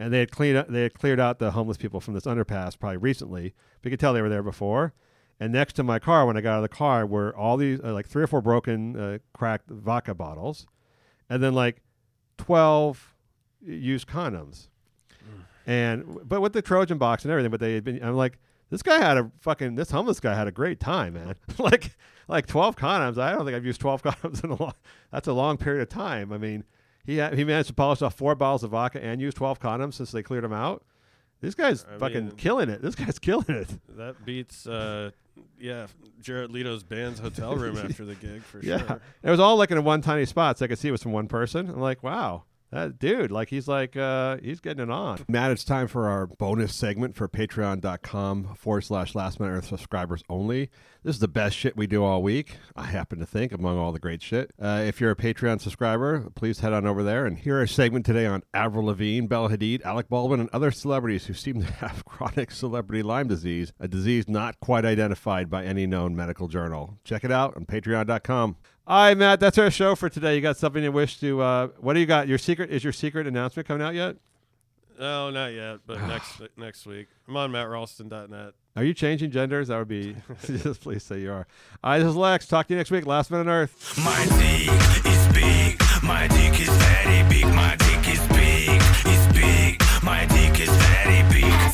and they had cleaned. up- They had cleared out the homeless people from this underpass probably recently. But you could tell they were there before. And next to my car, when I got out of the car, were all these uh, like three or four broken, uh, cracked vodka bottles, and then like twelve used condoms. And but with the Trojan box and everything, but they had been. I'm like, this guy had a fucking this homeless guy had a great time, man. like like 12 condoms. I don't think I've used 12 condoms in a long. That's a long period of time. I mean, he had, he managed to polish off four bottles of vodka and use 12 condoms since they cleared him out. This guy's I fucking mean- killing it. This guy's killing it. That beats, uh, yeah, Jared Leto's band's hotel room after the gig for yeah. sure. It was all like in one tiny spot, so I could see it was from one person. I'm like, wow. Dude, like he's like uh he's getting it on. Matt, it's time for our bonus segment for patreon.com forward slash last minute earth subscribers only. This is the best shit we do all week, I happen to think, among all the great shit. Uh, if you're a Patreon subscriber, please head on over there and hear our segment today on Avril Lavigne, Bella Hadid, Alec Baldwin, and other celebrities who seem to have chronic celebrity Lyme disease, a disease not quite identified by any known medical journal. Check it out on patreon.com. All right, Matt, that's our show for today. You got something you wish to uh what do you got? Your secret is your secret announcement coming out yet? No, not yet, but next next week. I'm on mattralston.net. Are you changing genders? That would be just please say you are. All right, this is Lex. Talk to you next week. Last minute on Earth. My dick is big. My dick is very big. My dick is big. It's big. My dick is very big.